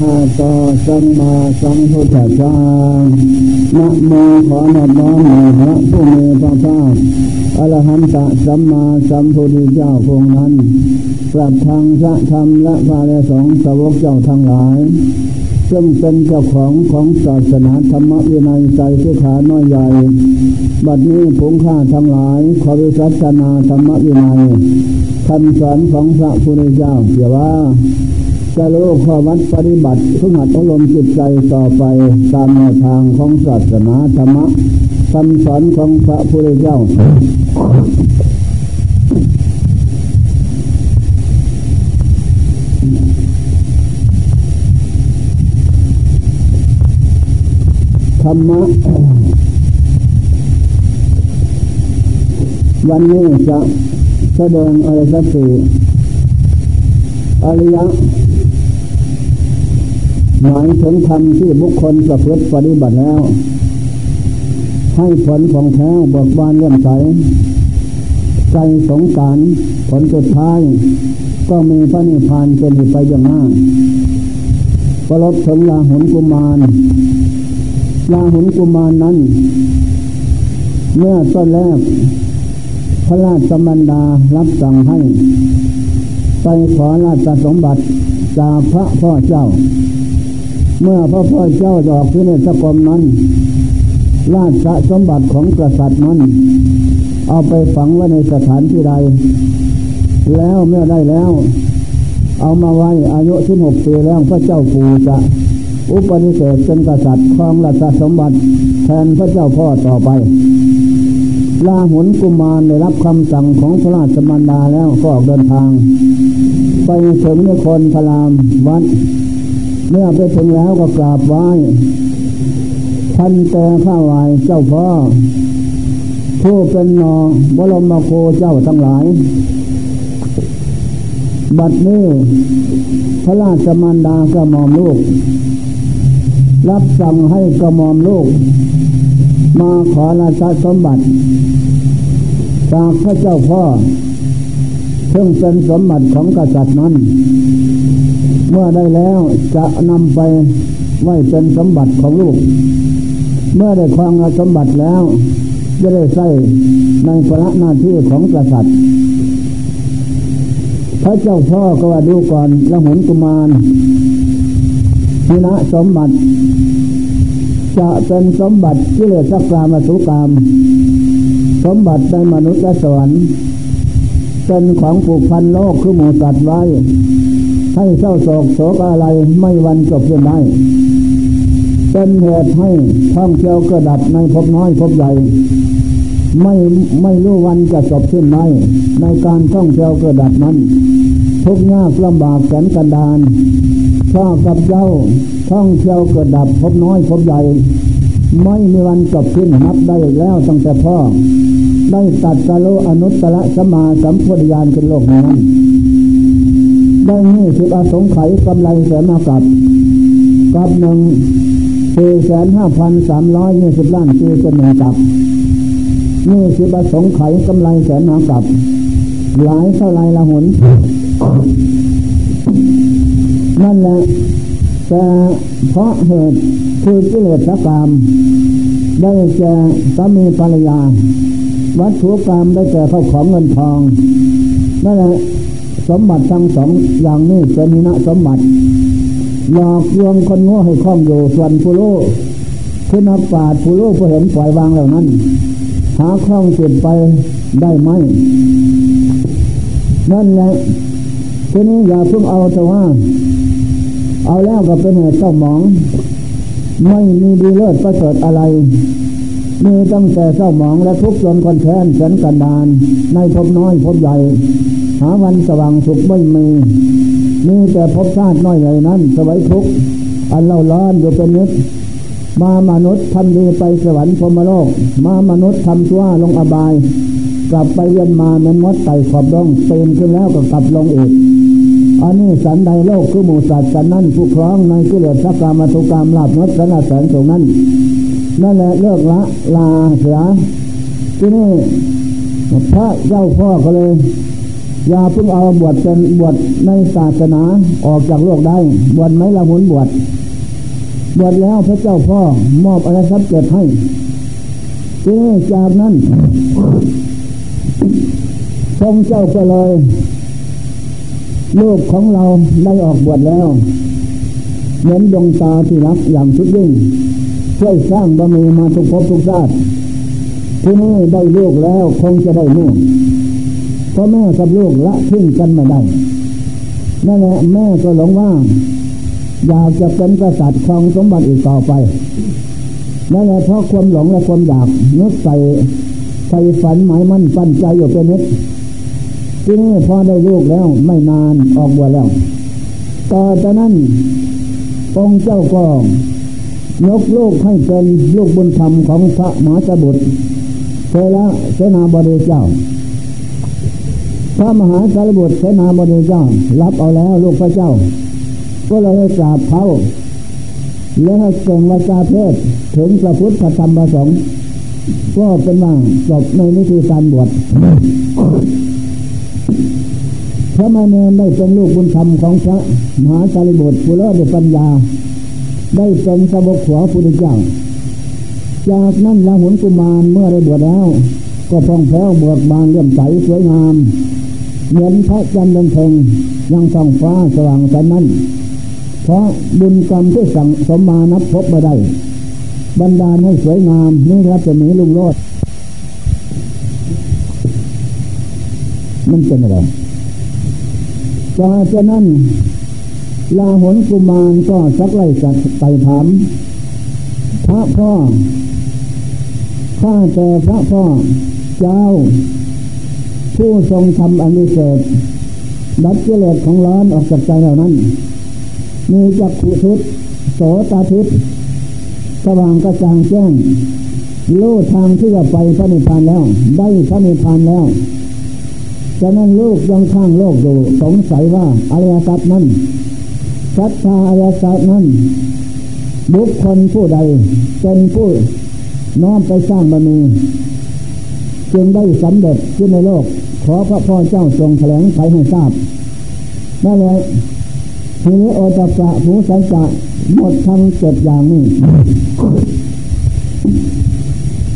มาตสัมมาสัมพุทธเจ้านะโมขอนอบน้อมแด่พระผู้มีพระภาคอรหันตสัมมาสัมพุทธเจ้าพงค์นั้นปรับทางพระธรรมและพระเลสองสาวกเจ้าทั้งหลาย ซึ่งเป็นเจ้าของของศาสนาธรรมวินัยใจสุขาน้อยใหญ่ บัดนี้ผงข้าทั้งหลายขอวิสัชนาธรรมวินัยคำสอนของพระพุทธเจ้าเกี่ยว่า จะรู้ข้อวัดปฏิบัติพึ่งหัดอารมณ์จิตใจต่อไปตามแนวทางของศาสนาธรรมะคำสอนของพระพุทธเจ้าธรรมะวันนี้จะแสดงอะไรสักสี่อริยะ หมายถึงธรรมที่บุคคลประพฤติปฏิบัติแล้ว ให้ผลของแท้เบิกบานเลื่อมใส ใจสงสารผลสุดท้าย ก็มีพระนิพพานเป็นไปอย่างหน้าประลบถึงลาหุนกุมารลาหุนกุมารนั้น เมื่อต้นแรก พระราชมันดารับสั่งให้ ไปขอราชสมบัติจากพระพ่อเจ้า เมื่อพระพ่อเจ้าดอกพิเนศกรมนั้น ราชสมบัติของกษัตริย์นั้น เอาไปฝังไว้ในสถานที่ใด แล้วเมื่อได้แล้ว เอามาไว้อายุที่หกปีแล้วพระเจ้าปู่จะอุปนิเสสเป็นกษัตริย์ครองราชสมบัติแทนพระเจ้าพ่อต่อไปลาหุนกุมารได้รับคำสั่งของพระราชมันดาแล้วก็ออกเดินทาง ไปถึงนครพรามวัด เมื่อไปถึงแล้วก็กราบไหว้ท่านแต่ข้าวไหวเจ้าพ่อผู้เป็นนอบรมโคเจ้าทั้งหลาย บัดนี้พระราชมารดากระหม่อมลูก รับสั่งให้กระหม่อมลูก มาขอราชสมบัติจากพระเจ้าพ่อซึ่งเป็นสมบัติของกษัตริย์นั้น เมื่อได้แล้วจะนำไปไว้เป็นสมบัติของลูก เมื่อได้ครองสมบัติแล้ว จะได้ใช้ในพระหน้าที่ของกษัตริย์ พระเจ้าพ่อก็ว่าดูก่อนละหุนกุมารพินะสมบัติ จะเป็นสมบัติที่เลสักกามสุกรรมสมบัติในมนุษย์และสวรรค์เป็นของผูกพันโลกคือหมูสัตว์ไว้ ให้เศร้าโศกโศกอะไรไม่วันจบเพียได้ เป็นเหตุให้ท่องเที่ยวกระดับในพบน้อยพบใหญ่ไม่ไม่รู้วันจะจบสิ้นไหมในการท่องเที่ยวกระดับนั้น ทุกยากลำบากแสนกันดานข้ากับเจ้าท่องเที่ยวกระดับพบน้อยพบใหญ่ ไม่มีวันจบสิ้นนับได้แล้วตั้งแต่พ่อ ได้ตัดกะโลอนุตตรสมาสัมพุทธญาณเป็นโลกนั้น ได้นี่สิบอสงไขยกำไรแสนมากับกับหนึ่งสี่แสนห้าพันสามร้อยยี่สิบล้านปีเป็นหนึ่งกับนี่สิบอสงไขยกำไรแสนมากับ หลายเท่าไรละหนนั่นแหละแต่เพราะเหตุคือกิเลสกรรมได้แก่สามีภรรยา วัตถุกรรมได้แก่เข้าของเงินทองนั่นแหละ สมบัติทั้งสองอย่างนี้เป็นนะสมบัติหลอกลวงคนโง่ให้คล้องอยู่ส่วนผู้โลคือนับปาดผู้โลผู้เห็นปล่อยวางเหล่านั้น หาคล้องจิตไปได้ไหมนั่นแหละทีนี้อย่าเพิ่งเอาแต่ว่า เอาแล้วก็เป็นเหตุเจ้าหมอง ไม่มีดีเลิศประเสริฐอะไร มีตั้งแต่เจ้าหมองและทุกข์จนคนแค้นแสนกันดานในพบน้อยพบใหญ่ หาวันสว่างสุขไม่มีมีแต่พบชาติน้อยใหญ่นั้น สวัยทุกอันเล่าร้อนอยู่เป็นนิดมามนุษย์ทำดีไปสวรรค์พรมโลก มามนุษย์ทำชั่วลงอบาย กลับไปเวียนมาเหมือนมดไต่ขอบดงเต็มขึ้นแล้วก็กลับลงอีกอันนี้สันใดโลกคือหมูสัตว์กันนั่นผู้ครองในกิเลสสักกรรมตุกรรมลาบนดสนแสนตรงนั้นนั่นแหละเลิกละลาเสียที่นี่พระเจ้าพ่อก็เลย อย่าเพิ่งเอาบวชเป็นบวชในศาสนาออกจากโลกได้ บวชไหมละหุนบวชบวชแล้วพระเจ้าพ่อมอบอะไรทรัพย์เกิดให้ทีนี้จากนั้นทรงเจ้าก็เลยลูกของเราได้ออกบวชแล้วเหมือนดวงตาที่รักอย่างสุดยิ่งช่วยสร้างบารมีมาทุกภพทุกชาติที่นี่ได้ลูกแล้วคงจะได้แม่ เพราะแม่กับลูกละทิ้งกันไม่ได้นั่นแหละแม่ก็หลงว่า อยากจะเป็นกษัตริย์ครองสมบัติอีกต่อไปนั่นแหละเพราะความหลงและความอยากนึกใส่ใส่ฝันหมายมั่นปั้นใจอยู่เป็นนิดที่นี่พอได้ลูกแล้วไม่นานออกบวชแล้วต่อจากนั้นองค์เจ้าก็ยกลูกให้เป็นลูกบุญธรรมของพระมหาสบุตรเทระเสนาบดีเจ้า พระมหาสารบุตรเสนาบดีเจ้า รับเอาแล้วลูกพระเจ้า ก็เลยกราบเขาแล้วให้เก่งวาจาเทศถึงพระพุทธธรรมประสงค์ก็เป็นว่าจบในนิธีการบวชพระมาเนรได้เป็นลูกบุญธรรมของพระมหาสารีบุตรผู้เลิศด้วยปัญญา ได้เป็นสาวกขวาพุทธเจ้า จากนั้นลาหุนกุมารเมื่อได้บวชแล้ว ก็พองแผ้วเบิกบานเลื่อมใสสวยงาม เหมือนพระจันทร์ดือนเพ็งยังส่องฟ้าสว่างแต่นั้นเพราะบุญกรรมที่สั่งสมมานับพบมาได้ บรรดาให้สวยงามนี่รับจะมีลุงโลดมันเป็นอะไรจากนั้นลาหนกุมารก็สักไล่จัดไต่ถามพระพ่อข้าแต่พระพ่อเจ้า ผู้ทรงทำอันวิเศษดัดเจริญของร้อนออกจากใจเหล่านั้น มีจักขุทุตโสตาทิตสว่างกระจ่างแจ้งลู่ทางที่จะไปพระนิพพานแล้ว ได้พระนิพพานแล้วฉะนั้นลูกยังข้างโลกอยู่สงสัยว่าอริยสัจนั้นศรัทธาอริยสัจนั้นบุคคลผู้ใดเป็นผู้น้อมไปสร้างบารมีจึงได้สำเร็จขึ้นในโลก ขอพระพ่อเจ้าทรงแถลงไขให้ทราบนั่นแหละทีนี้โอตปะหูสังจะหมดทั้งเจ็ดอย่างนี้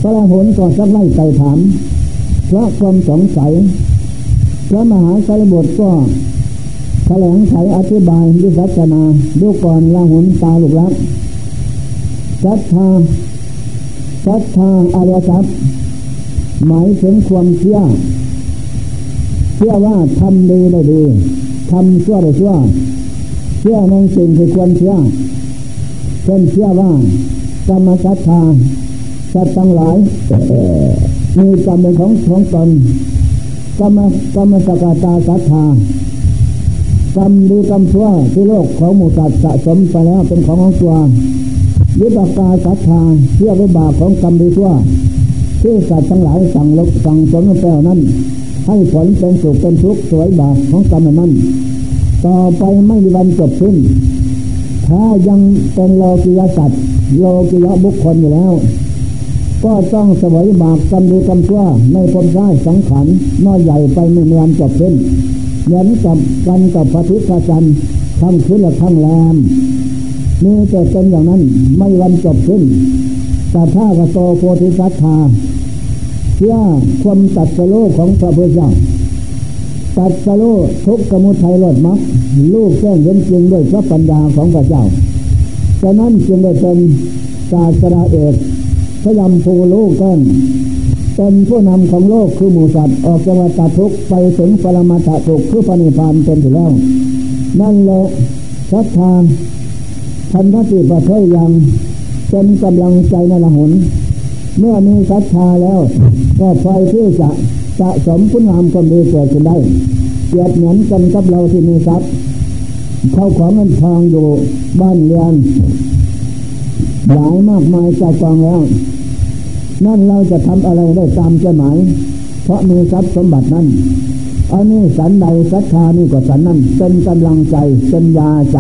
พระหนก็สักไล่ไต่ถามเพระความสงสัยพระมหาสารบุตรก็แถลงไขอธิบายวิสัชนาดูก่อนละหุนตาลุกลักศรัทธาศรัทธาอริยสัจหมายถึงความเชื่อ เชื่อว่าทำดีได้ดีทำชั่วได้ชั่วเชื่อในสิ่งที่ควรเชื่อเช่นเชื่อว่ากรรมศรัทธาสัตว์ทั้งหลายมีกรรมเป็นของของตนกรรมกรรมสกตาศรัทธากรรมดีกรรมชั่วที่โลกของหมู่สัตว์สะสมไปแล้วเป็นของของตัววิปากาศรัทธาเชื่อวิบากของกรรมดีชั่วที่สัตว์ทั้งหลายสั่งลกสั่งสมแปลนั้น ให้ผลเป็นสุขเป็นทุกข์สวยบาปของกรรมนั้นต่อไปไม่มีวันจบสิ้น ถ้ายังเป็นโลกิยสัตว์โลกิยบุคคลอยู่แล้ว ก็ต้องสวยบากกรรมดีกรรมชั่วในพมได้สังขารน้อยใหญ่ไปไม่มีวันจบสิ้นเหมือนกับกันกับพระทิพระจันทร์ทำขึ้นและทั้งแรมนี่จะเป็นอย่างนั้นไม่วันจบสิ้นแต่ถ้ากระโตโพธิสัตธา เชื่อความตัดสโลของพระพุทธเจ้าตัดสโลทุกกมุทัยลดมักลูกแจ้งเห็นจริงด้วยพระปัญญาของพระเจ้าฉะนั้นจึงได้เป็นศาสนาเอกพยายามภูโลกกันเป็นผู้นำของโลกคือหมูสัตว์ออกจากวัฏทุกไปถึงปรมาตทุกคือปณิพานเป็นถึงแล้ว นั่นแหละชัดทางพันธติประเทศยังเป็นกำลังใจในละหุน เมื่อมีศรัทธาแล้ว ก็ไฟที่จะสะสมคุณงามความดีเกิดขึ้นได้เกียดเหมือนกันกับเราที่มีทรัพย์เข้าของเงินทองอยู่บ้านเรือนหลายมากมายจากกองแล้ว นั่นเราจะทำอะไรได้ตามใจหมาย เพราะมีทรัพย์สมบัตินั้นอันนี้สันใดศรัทธานี่ก็สันนั้นเป็นกำลังใจเป็นยาใจ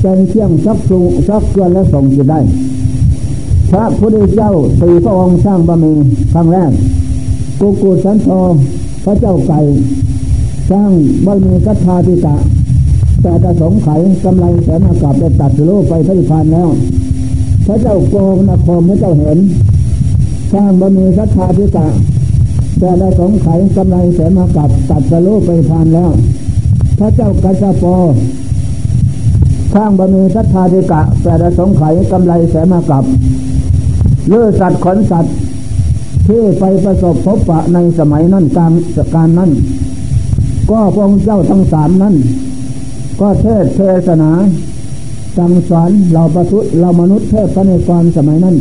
เป็นเชี่ยงซักสูซักเกลือและส่งจิตได้ พระพุทธเจ้าสี่พระองค์สร้างบะมีครั้งแรกกุกุสันโธพระเจ้าไก่ สร้างบารมีศรัทธาทิกะ แต่จะสงไขกำไรแสนอากาศได้ตัดโลกไปพระนิพพานแล้ว พระเจ้าโกงนครพระเจ้าเห็น สร้างบารมีศรัทธาทิกะ แต่ละสงไขกำไรแสนอากาศตัดโลกไปพานแล้ว พระเจ้ากัสปอสร้างบารมีศรัทธาทิกะ แต่ละสงไขกำไรแสนอากาศ เลือสัตว์ขนสัตว์ที่ไปประสบพบปะในสมัยนั้นการการนั้น ก็พระองค์เจ้าทั้งสามนั้น ก็เทศเทศนาสั่งสอนเราประทุเรามนุษย์เทศพระในความสมัยนั้น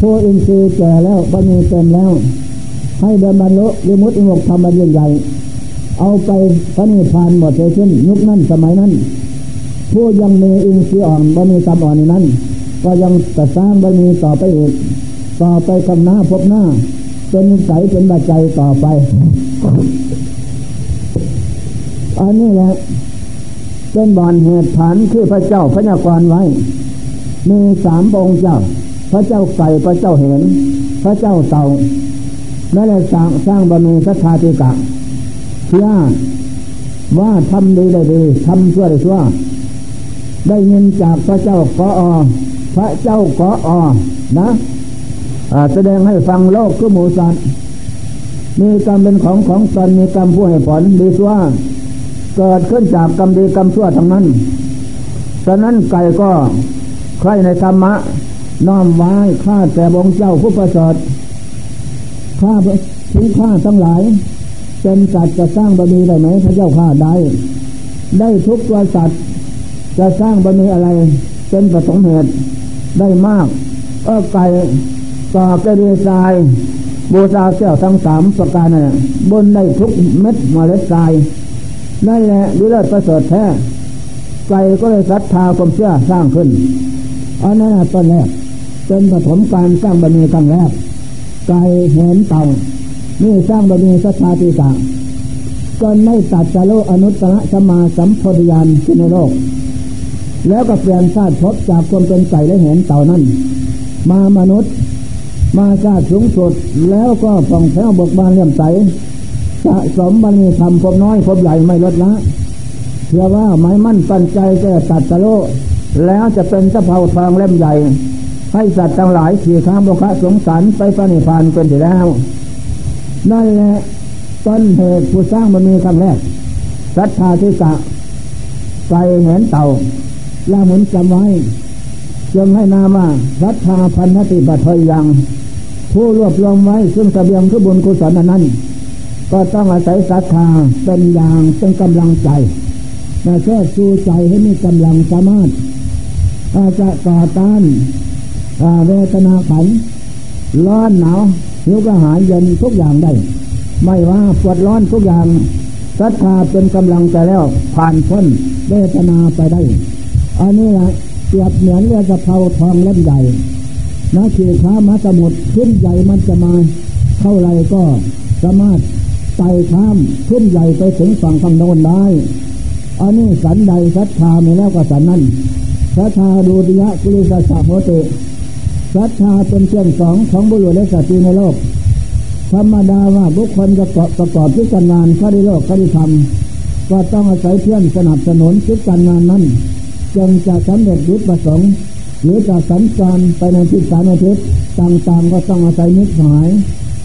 ผู้อินทรีย์แก่แล้วบารมีเต็มแล้ว ให้เดินบรรลุยมุติหกธรรมยิ่งใหญ่ เอาไปพระนิพพานหมดเลยเช่นยุคนั้นสมัยนั้น ผู้ยังมีอินทรีย์อ่อนบารมีตามอ่อนในนั้น ก็ยังจะสร้างบารมีต่อไปอีก ต่อไปคำหน้าพบหน้า เป็นใสเป็นบัจใจต่อไป อันนี้แหละเป็นบอนเหตุฐานคือพระเจ้าพระยากรไว้ มีสามองค์เจ้า พระเจ้าไก่พระเจ้าเห็น พระเจ้าเต่านั่นแหละสร้างสร้างบารมีสัทธาติกะเชื่อว่าทำดีได้ดีทำชั่วได้ชั่วได้เงินจากพระเจ้ากออ พระเจ้ากออนะแสดงให้ฟังโลกคือหมูสัตว์มีกรรมเป็นของของตนมีกรรมผู้ให้ผลดีชั่วเกิดขึ้นจากกรรมดีกรรมชั่วทั้งนั้นฉะนั้นไก่ก็ใครในธรรมะ น้อมไว้ข้าแต่บงเจ้าผู้ประเสริฐข้าถึงข้าทั้งหลาย เป็นสัตว์จะสร้างบารมีได้ไหมพระเจ้าข้าได้ ได้ทุกตัวสัตว์ จะสร้างบารมีอะไร เป็นประสงเหตุ ได้มากเออไก่ต่อไปดีทรายบูชาเจ้าทั้งสามประการนั่นบนได้ทุกเม็ดมเมล็ดทรายนั่นแหละดูเลิศประเสริฐแท้ไก่ก็เลยศรัทธาความเชื่อสร้างขึ้นอันนั้นต้นแรกเป็นปฐมการสร้างบารมีครั้งแรกไก่เห็นเต่านี่สร้างบารมีศรัทธาติกาก็ไม่ตัดจโลอนุตตรสมาสัมโพธิญาณขึ้นในโลก แล้วก็เปลี่ยนชาติพบจากความเป็นไก่และเห็นเต่านั้น มามนุษย์ มาชาติสูงสุดแล้วก็ฟ่องแผ้วบกบานเลี่ยมใสสะสมบันีทำพบน้อยพบใหญ่ไม่ลดละเชื่อว่าไม้มั่นปันใจจะตัดสะโลแล้วจะเป็นสะเพาทองเล่มใหญ่ ให้สัตว์ทั้งหลายขี่ข้ามโลคะสงสารไปปณิพานเป็นที่แล้วนั่นแหละต้นเหตุผู้สร้างมันมีคำแรกรัทธาที่กะไกเห็นเต่า ล่าหมุนจำไว้จงให้นามารัทธาพันธติบัติยัง ผู้รวบรวมไว้ซึ่งสเบียงทุบุญกุศลนั้น ก็ต้องอาศัยศรัทธาเป็นอย่างเป็นกำลังใจแต่แค่สู้ใจให้มีกำลังสามารถอาจจะต่อต้านเวทนาขันร้อนหนาวหิวกระหายเย็นทุกอย่างได้ ไม่ว่าปวดร้อนทุกอย่างศรัทธาเป็นกำลังใจแล้วผ่านพ้นเวทนาไปได้ อันนี้แหละเปรียบเหมือนเรือจะเผาทองเล่มใหญ่นะขี่ค้ามาสมุทรขึ้นใหญ่มันจะมาเท่าไรก็สามารถไต่ข้ามขึ้นใหญ่ไปถึงฝั่งฝั่งโน้นได้ อันนี้สันใดศรัทธามีแล้วก็สันนั้นศรัทธาดูติยะกุลิสสะโมติศรัทธาเป็นเครื่องสองของบุรุษและสตรีในโลก ธรรมดาว่าบุคคลจะประกอบพิการงานข้าดีโลกข้าดีธรรมก็ต้องอาศัยเพื่อนสนับสนุนคิดการงานนั้น จงจะสำเร็จยุทธประสงค์หรือจะสัญจรไปในทิศสารทิศต่างๆ ก็ต้องอาศัยมิตรหาย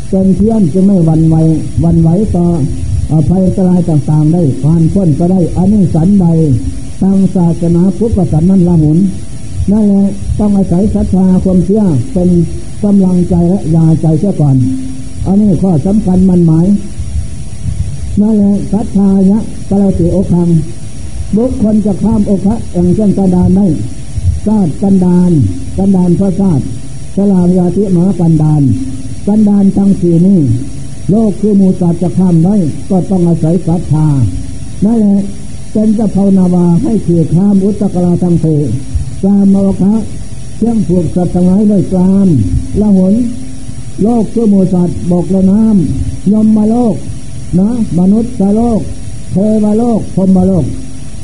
เป็นเพื่อนจะไม่วันไหววันไหวต่อภัยอันตรายต่างๆ ได้ผ่านพ้นก็ได้อันนี้สันใดทางศาสนาพุทธศาสนาละหุนนั่นแหละต้องอาศัยศรัทธาความเชื่อเป็นกำลังใจและยาใจเสียก่อนอันนี้ข้อสำคัญมันหมายนั่นแหละศรัทธายะกะลติโอคัง บุคคลจะข้ามโอคะอย่างเช่นกันดานได้ซาดกันดานกันดานพระซาดสลามยาธิมหากันดานกันดานทั้งสี่นี้โลกคือมูสัตจะข้ามได้ก็ต้องอาศัยศรัทธานั่นแหละเป็นจะภาวนาวาให้เขี่ยข้ามอุตกราทั้งเทกามมวคะเชื่องผูกสัตว์ทั้งหลายด้วยกามละหนโลกคือมูสัตบอกละน้ำยมมาโลกนะมนุษย์โลกเทวโลกพรมโลก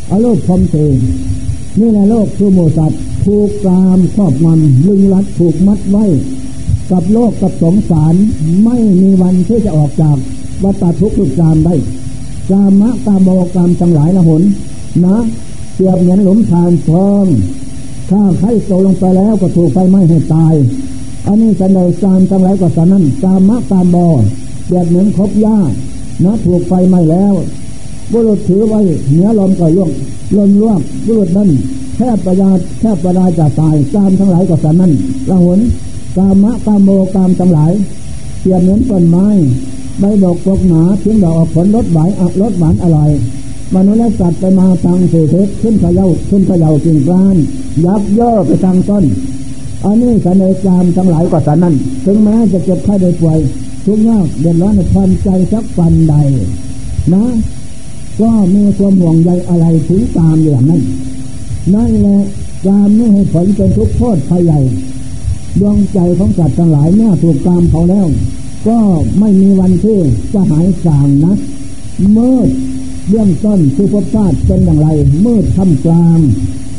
อาโลกพรมเตนี่แหละโลกคือโมสัตถูกกามครอบงำลึงรัดถูกมัดไว้ กับโลกกับสงสารไม่มีวันที่จะออกจากวัฏทุกข์ทุกกามได้กามะกามโมกามทั้งหลายละหนนะเสียบเหมือนหลุมทานทองถ้าใครตกลงไปแล้วก็ถูกไฟไหม้ให้ตาย อันนี้จะในกามทั้งหลายก็สนั้นกามะกามโมเสียบเหมือนคบหญ้านะถูกไฟไหม้แล้ว บุรุษถือไว้เหนือลมก็ล่วงลนล่วงบุรุษนั้นแทบประยาแทบประดาจะตายกามทั้งหลายก็สนั้นละหนกามะกามโมกามทั้งหลายเสียบเหมือนต้นไม้ใบดอกปกหนาเพียงดอกออกผลรสหวานรสหวานอร่อยมนุษย์และสัตว์ไปมาทางเศษขึ้นขย่าขึ้นขย่ากิ่งกลานยับย่อไปทางต้นอันนี้สันในจามทั้งหลายก็สันนั้น ถึงแม้จะเจ็บไข้ได้ป่วย ทุกข์ยากเดือดร้อนในความใจสักปันใด นะ ก็มีความห่วงใยอะไรถึงตามอย่างนั้น นั่นแหละจามไม่ให้ผลเป็นทุกข์โทษภัยใหญ่ดวงใจของสัตว์ทั้งหลายเมื่อถูกตามเขาแล้ว ก็ไม่มีวันที่จะหายสางนะมืดเรื่องต้นคือพบชาติเป็นอย่างไร มืดทำกลาง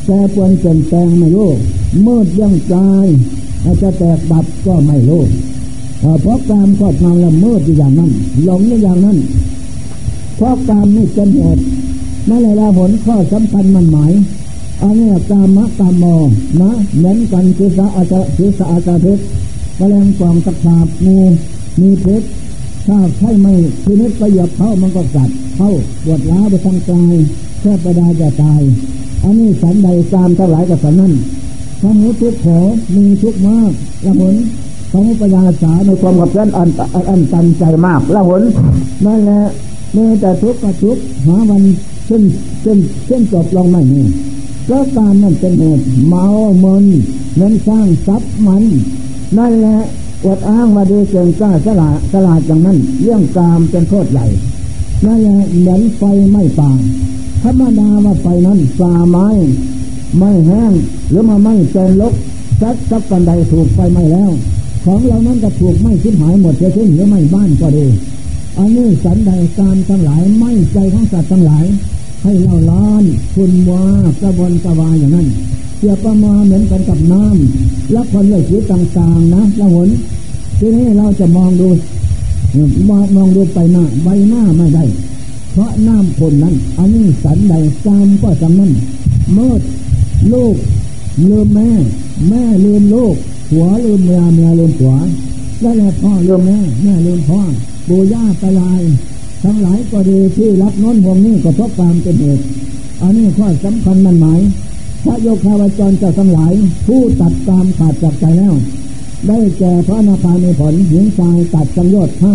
แต่ควรเปลี่ยนแปลงไม่รู้มืดเรื่องใจอาจจะแตกบับก็ไม่รู้เพราะกามครอบงำแล้วมืดอย่างนั้นหลงอย่างนั้น เพราะกามนี่เป็นเหตุนั่นแหละผลข้อสำคัญมันหมายอันนี้กามะกามโมนะเหมือนกันคือสะอาจจะคือสะอาจจะเพชรแมลงกองตะขาบงูมีเพชรถ้าใช่ไม่คือนิดประหยัดเข้ามันก็กัดเข้าปวดล้าวไปทางกายแค่ประดาจะตาย อันนี้สันใดตามเท่าไหร่กับสันนั้นทั้งหูทุกขอมีทุกมากละหนของปัญญาสาในความกับเพื่อนอันอันตันใจมากละหนนั่นแหละ เมื่อแต่ทุกข์ก็ทุกข์หาวันเช่นเช่นเช่นจบลงไม่มีเพราะการนั่นเป็นเหตุเมาเมินเงินสร้างทรัพย์มัน นั่นแหละอวดอ้างว่าดีเก่งกล้าฉลาดฉลาดอย่างนั้น เรื่องกามเป็นโทษใหญ่นั่นแหละเหมือนไฟไม่ป่าธรรมดาว่าไฟนั้นปลาไม้ ไม่แห้งหรือมาไม่เป็นลกซักซักกันใดถูกไฟไหม้แล้ว ของเรานั้นก็ถูกไม่ชิ้นหายหมดจะชิ้นหรือไม่บ้านก็ดี อันนี้สันใดการทั้งหลายไม่ใจของสัตว์ทั้งหลาย ให้เราล้านคุณวากระบนกระวายอย่างนั้นเสียประมาเหมือนกันกับน้ำและคนเลือกชีวิตต่างๆนะละหนทีนี้เราจะมองดูมองมองดูไปหน้าใบหน้าไม่ได้ เพราะน้ำคนนั้น อันนี้สันใดจามก็จำนั้นเมื่อลูกลืมแม่ แม่ลืมลูกหัวลืมเมียเมียลืมหัว แล้วแหลพ่อลืมแม่แม่ลืมพ่อปูย่าตายาย ทั้งหลายก็ดีที่รับน้นห่วงนี้ก็เพราะความเป็นเหตุอันนี้ข้อสำคัญมันหมายพระโยคาวจรเจ้าทั้งหลาย ผู้ตัดตามขาดจากใจแล้ว ได้แก่พระนาคามีผลหญิงชายตัดสังโยชน์ห้า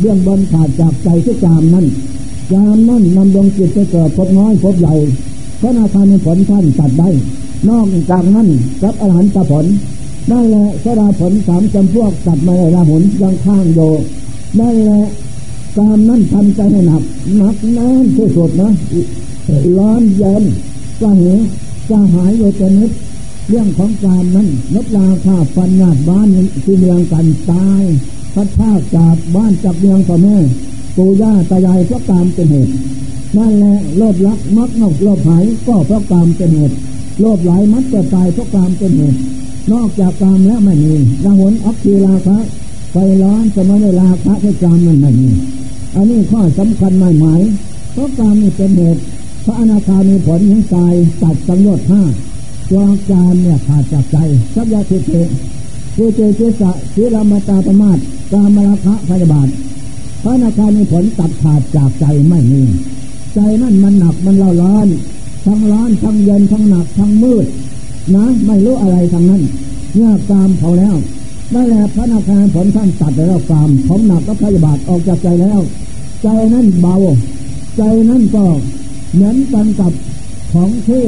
เรื่องบนขาดจากใจที่จามนั้นจามนั้นนำดวงจิตไปเกิดพบน้อยพบใหญ่พระนาคามีผลท่านตัดได้ นอกจากนั้นรับอาหารตะผล ได้แหละสดาผลสามจำพวกตัดมาในละหุนยังข้างโยได้แหละกามนั้นทำใจให้หนักหนักแน่นที่สุดนะร้อนเย็นก็เหวจะหายโยจนิดเรื่องของการนั้นนกลาค่าฟันญาบ้านที่เมืองกันตายพัดภาคจากบ้านจากเมืองพ่อแม่ปู่ย่าตายายเพราะกามเป็นเหตุนั่นแหละโลภรักมักนอกโลภหายก็เพราะกามเป็นเหตุโลภหลายมัดจะตายเพราะกามเป็นเหตุ นอกจากกามแล้วไม่มีรังหนอักคีลาคะไฟร้อนจะไม่ได้ลาคะให้กามมันไม่มีอันนี้ข้อสำคัญหมายหมายเพราะกามนี่เป็นเหตุพระอนาคามีผลยังกายตัดสังโยชน์ห้าตัวการเนี่ยขาดจากใจสัพยาทิเตเจเจเจสะศีลามตาประมาตกามราคะพยาบาทพระอนาคามีผลตัดขาดจากใจไม่มีใจนั่นมันหนักมันเล่าร้อนทั้งร้อนทั้งเย็นทั้งหนักทั้งมืด นะไม่รู้อะไรทั้งนั้นเมื่อกามเขาแล้วได้แล้วพระนาคาผลท่านตัดแล้วกามผมหนักก็พยาบาทออกจากใจแล้ว ใจนั้นเบา ใจนั้นก็เหมือนกันกับของเที่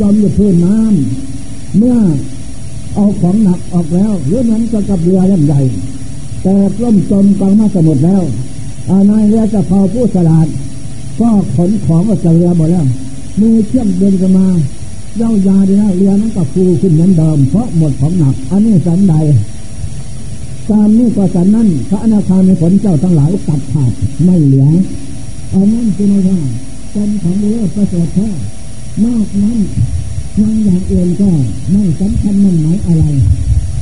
จมอยู่พื้นน้ำเมื่อเอาของหนักออกแล้วหรือนั้นก็กับเรือลำใหญ่แต่ล่มจมกลางมาสมุทรแล้วอานายเรือจะเผาผู้สลาดก็ขนของออกจากเรือหมดแล้วมือเชื่อมเดินกันมา เย้ายาดีนะเรือนั้นก็ฟูขึ้นเหมือนเดิมเพราะหมดของหนัก อันนี้สันใดตามนี้ก็สันนั้นพระอนาคามีผลเจ้าทั้งหลายตัดขาดไม่เหลืออันนั้นคือไม่ได้เป็นของเลิศประเสริฐแท้นอกนั้นยังอย่างอื่นก็ไม่สำคัญมันหมายอะไร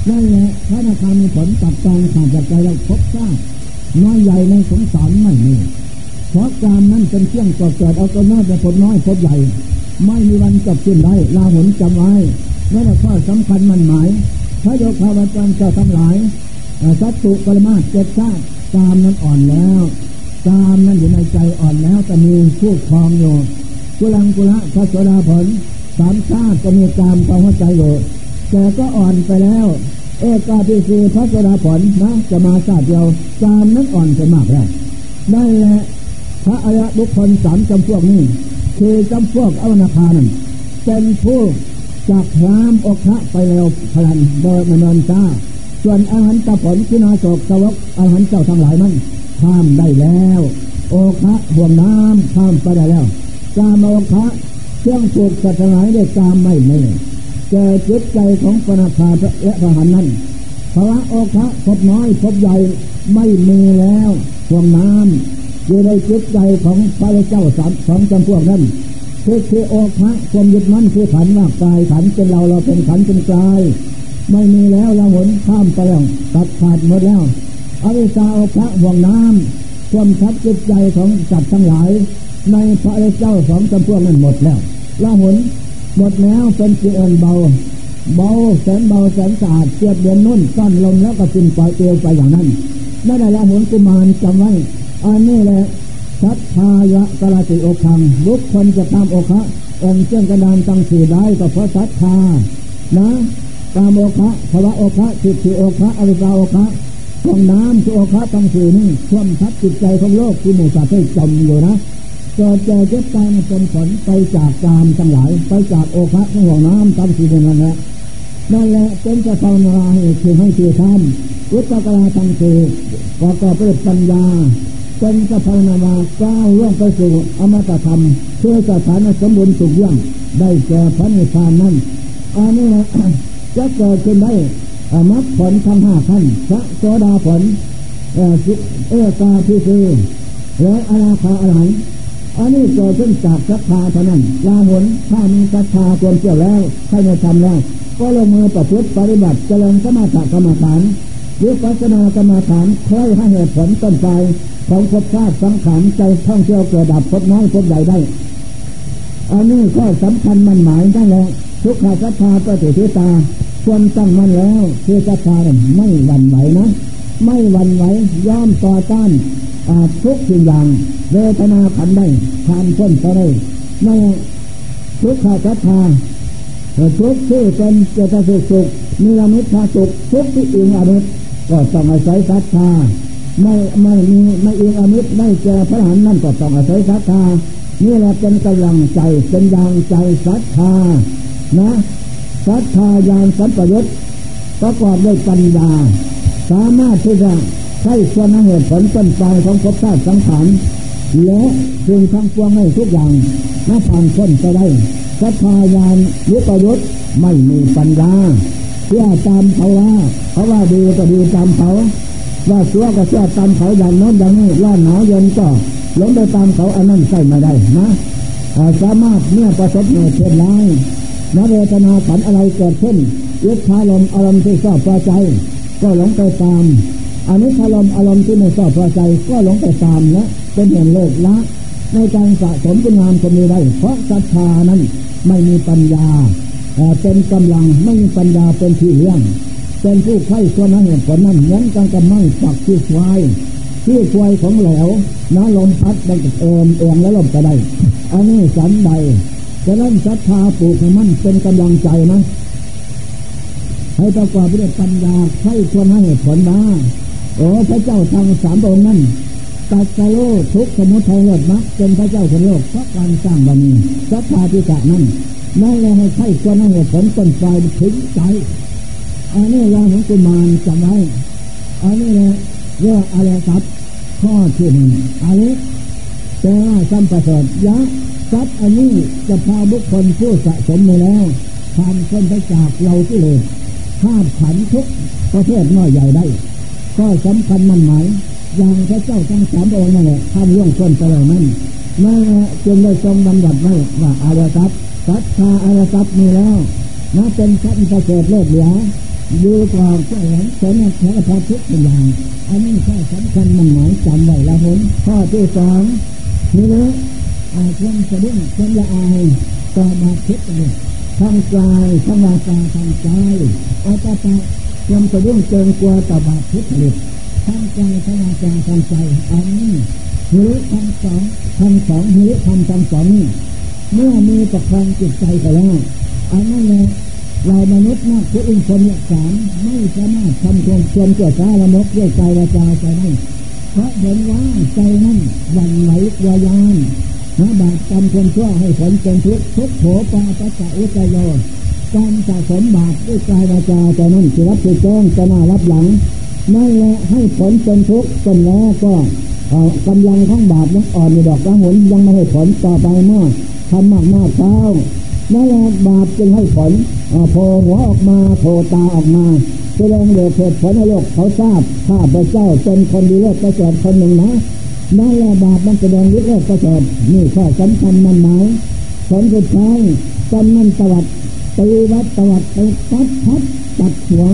นั่นแหละพระนาคามีผลตัดกองขาดจากใจเราพบทราบน้อยใหญ่ในสงสารไม่มีเพราะการนั้นเป็นเครื่องก่อเกิดเอาตัวน้อยแต่ผลน้อยผลใหญ่ ไม่มีวันจบสิ้นได้ลาหุนจำไว้นั่นแหละข้อสำคัญมันหมายพระโยคาวจารย์เจ้าทั้งหลายสัตตุปรมาเจ็ดชาติกามนั้นอ่อนแล้วกามนั้นอยู่ในใจอ่อนแล้วแต่มีผู้ครองอยู่กุลังกุละพระโสดาผลสามชาติก็มีกามความหัวใจอยู่แต่ก็อ่อนไปแล้ว เอกาพิสีพระโสดาผลนะจะมาชาติเดียวกามนั้นอ่อนไปมากแล้วได้แหละพระอริยบุคคลสามจำพวกนี้ คือจำพวกอวนาคานั้นเป็นผู้จากพรามอกพระไปแล้วพลันโดยมนอนจ้า ส่วนอาหารตะผลที่นาศกสวกอาหารเจ้าทั้งหลายนั้นข้ามได้แล้วโอคะบ่วงน้ำข้ามไปได้แล้วกามโอคะเครื่องผูกสัตว์ทั้งหลายได้กามไม่ไม่แก่จิตใจของปนาคาและพระหันนั้นภาวะโอคะพบน้อยพบใหญ่ไม่มีแล้วห่วงน้ำ อยู่ในจิตใจของพระเจ้าสามสองจำพวกนั้นคือคือโอคะความยึดมั่นคือขันว่ากายขันเป็นเราเราเป็นขันเป็นกายไม่มีแล้วเราหนข้ามไปแล้วตัดขาดหมดแล้วอวิชาโอคะห่วงน้ำความทับจิตใจของสัตว์ทั้งหลาย ในพระเจ้าสองจำพวกนั้นหมดแล้วละหนหมดแล้วเป็นเสียนเบาเบาแสนเบาแสนสะอาดเกียบเดือนนุ่นก้อนลมแล้วก็สิ้นปล่อยเตียวไปอย่างนั้นไม่ได้ละหนกุมารจำไว้ อันนี้แหละสัทธายะกลาติโอคังบุคคลจะตามอคะองเจ้ากระดานตั้งสื่อได้ก็เพราะศรัทธานะตามโอคะภาวะโอคะสิทธิโอคะอวิชาโอคะของน้ำคือโอคะตั้งสื่อนี่ท่วมทับจิตใจของโลกที่หมู่สัตว์ให้จมอยู่นะเกิดเจเจ็บตามาจนผลไปจากกามทั้งหลายไปจากโอคะของห่วงน้ำตั้งสื่อนั่นแหละนั่นแหละเป็นจะภาวนาให้คือให้คือทำวุฒิกราตั้งสื่อประกอบด้วยปัญญา เป็นกภาวนาวาก้าวล่วงไปสู่อมตะธรรมเพื่อสถานสมบูรณ์สุขย่งได้แก่พระนิพพานนั้นอันนี้นะจะเกิดขึ้นได้มรรคผลทั้งห้าขั้นพระโสดาผลเออตาพิคือและอนาคาอรหันอันนี้เกิดขึ้นจากศรัทธาเท่านั้นลาหนถ้ามีศรัทธาควรเชื่อแล้วใครไม่ทำแล้ว ก็ลงมือประพฤติปฏิบัติเจริญสมาธิกรรมฐาน หรือปัสนากรรมฐานค่อยให้เหตุผลต้นไปของภพชาติสังขารใจท่องเที่ยวเกิดดับภพน้อยภพใหญ่ได้อันนี้ก็สำคัญมันหมายได้แล้วทุกขาศรัทธาปฏิทิตาควรตั้งมันแล้วคือศรัทธาไม่หวั่นไหวนะ ไม่หวั่นไหวย่อมต่อต้านทุกสิ่งอย่างเวทนาขันได้ทานพ้นไปได้ไม่ทุกขาศรัทธาทุกที่เป็นเจตสิกสุขมีอมิตรสุขทุกที่อิงอมิตร ก็ต้องอาศัยศรัทธาไม่ไม่มีไม่อิงอมิตรไม่เจอพระหันนั่นก็ต้องอาศัยศรัทธานี่แหละเป็นกำลังใจเป็นยางใจศรัทธานะศรัทธายานสัมปยุตประกอบด้วยปัญญา สามารถที่จะใช้ส่วนเหตุผลต้นปลายของภพชาติสังขารและพึงทั้งปวงให้ทุกอย่างน่าผ่านพ้นไปได้ศรัทธายานยุปยุตไม่มีปัญญา เชื่อตามเขาว่าเขาว่าดีก็ดีตามเขาว่าเชื่อก็เชื่อตามเขาอย่างน้นอย่างนี้ร้อนหนาวเย็นก็หลงไปตามเขาอันนั้นใช่ไม่ได้นะสามารถเมื่อประสบเหตุเช่นไรนเวทนาขันอะไรเกิดขึ้นยึดคาลมอารมณ์ที่ชอบพอใจ ก็หลงไปตามอันนี้คาลมอารมณ์ที่ไม่ชอบพอใจ ก็หลงไปตามนะเป็นเหตุเลิกละในการสะสมคุณงามคนมีได้เพราะศรัทธานั้นไม่มีปัญญา เป็นกำลังไม่มีปัญญาเป็นที่เลี้ยง เป็นผู้ไข้ส่วนนั้นเหตุผลนั้นเหมือนกันกับไม้ปักที่ควายที่ควายของแหลวน้ำลมพัดได้เอ็นเอ็นแล้วลมก็ได้อันนี้สันใดจะนั้นศรัทธาปลูกให้มันเป็นกำลังใจนะให้ประกอบด้วยปัญญาใช้ควรให้เหตุผลนะโอ้พระเจ้าทางสามองค์นั้น ตัดสโลทุกสมุทัยเลิศมักเป็นพระเจ้าคนโลกเพราะการสร้างบารมีศรัทธาพิจารนั้นนั่นเลยให้ใช้ควรให้เหตุผลต้นปลายถึงใจอันนี้เราของกุมารจำไว้อันนี้เลยเรื่องอะไรครับข้อที่หนึ่งอะไรแต่ว่าสัมปสริฐยะทรัพย์อันนี้จะพาบุคคลผู้สะสมมาแล้วผ่านคนไปจากเราที่เลยธาตุขันทุกประเทศน้อยใหญ่ได้ ก็สำคัญมันหมาย อย่างพระเจ้าทั้งสามองค์นั่นแหละท่านล่วงคนไปแล้วนั้นนั่นแหละจึงได้ทรงบำบัดไว้ว่าอารทัพย์ศรัทธาอารทัพมีแล้วนะเป็นทรัพย์ประเสริฐเลิศเหลือดูกว่าก็เห็นสนแค่พระทุกอย่าง อันนี้ข้อสำคัญมันหมายจำไว้ละผลข้อที่สองนี่นะความสะดุ้งความละอายต่อบาดพิษเลยทางกายทางวาจาทางใจอาตาตาความสะดุ้งเกินกลัวต่อบาดพิษผลิต ทางใจทางวาจาทางใจอันนี้หิริทั้งสองทั้งสองหิริทำทั้งสองนี่เมื่อมีประคองจิตใจไปแล้วอันนั้นแหละเรามนุษย์นักผู้อินทรีย์สามไม่สามารถทำความควรเกิดกาละมกด้วยใจวาจาใจนั้นเพราะเห็นว่าใจนั้นวันไหลกวายานนะบาปกรรมควรชั่วให้ผลเป็นทุกข์ทุกโผปาปัจจอุจโยการสะสมบาปด้วยกายวาจาใจนั้นจะรับจะแจ้งจะน่ารับหลัง นั่นแหละให้ผลเป็นทุกข์จนแล้วก็กำลังของบาปยังอ่อนอยู่ดอกละหนยังไม่ให้ผลต่อไปมากทำมากมากเท้านั่นแหละบาปจึงให้ผลโผล่หัวออกมาโผล่ตาออกมาแสดงเดือดผลให้โลกเขาทราบข้าพระเจ้าเป็นคนดีเลิศประเสริฐคนหนึ่งนะนั่นแหละบาปมันแสดงฤทธิ์เลิศประเสริฐนี่ข้อสำคัญมันหมายผลสุดท้ายจำนั่นตวัดตีวัดตวัดไปพัดพัดตัดหัว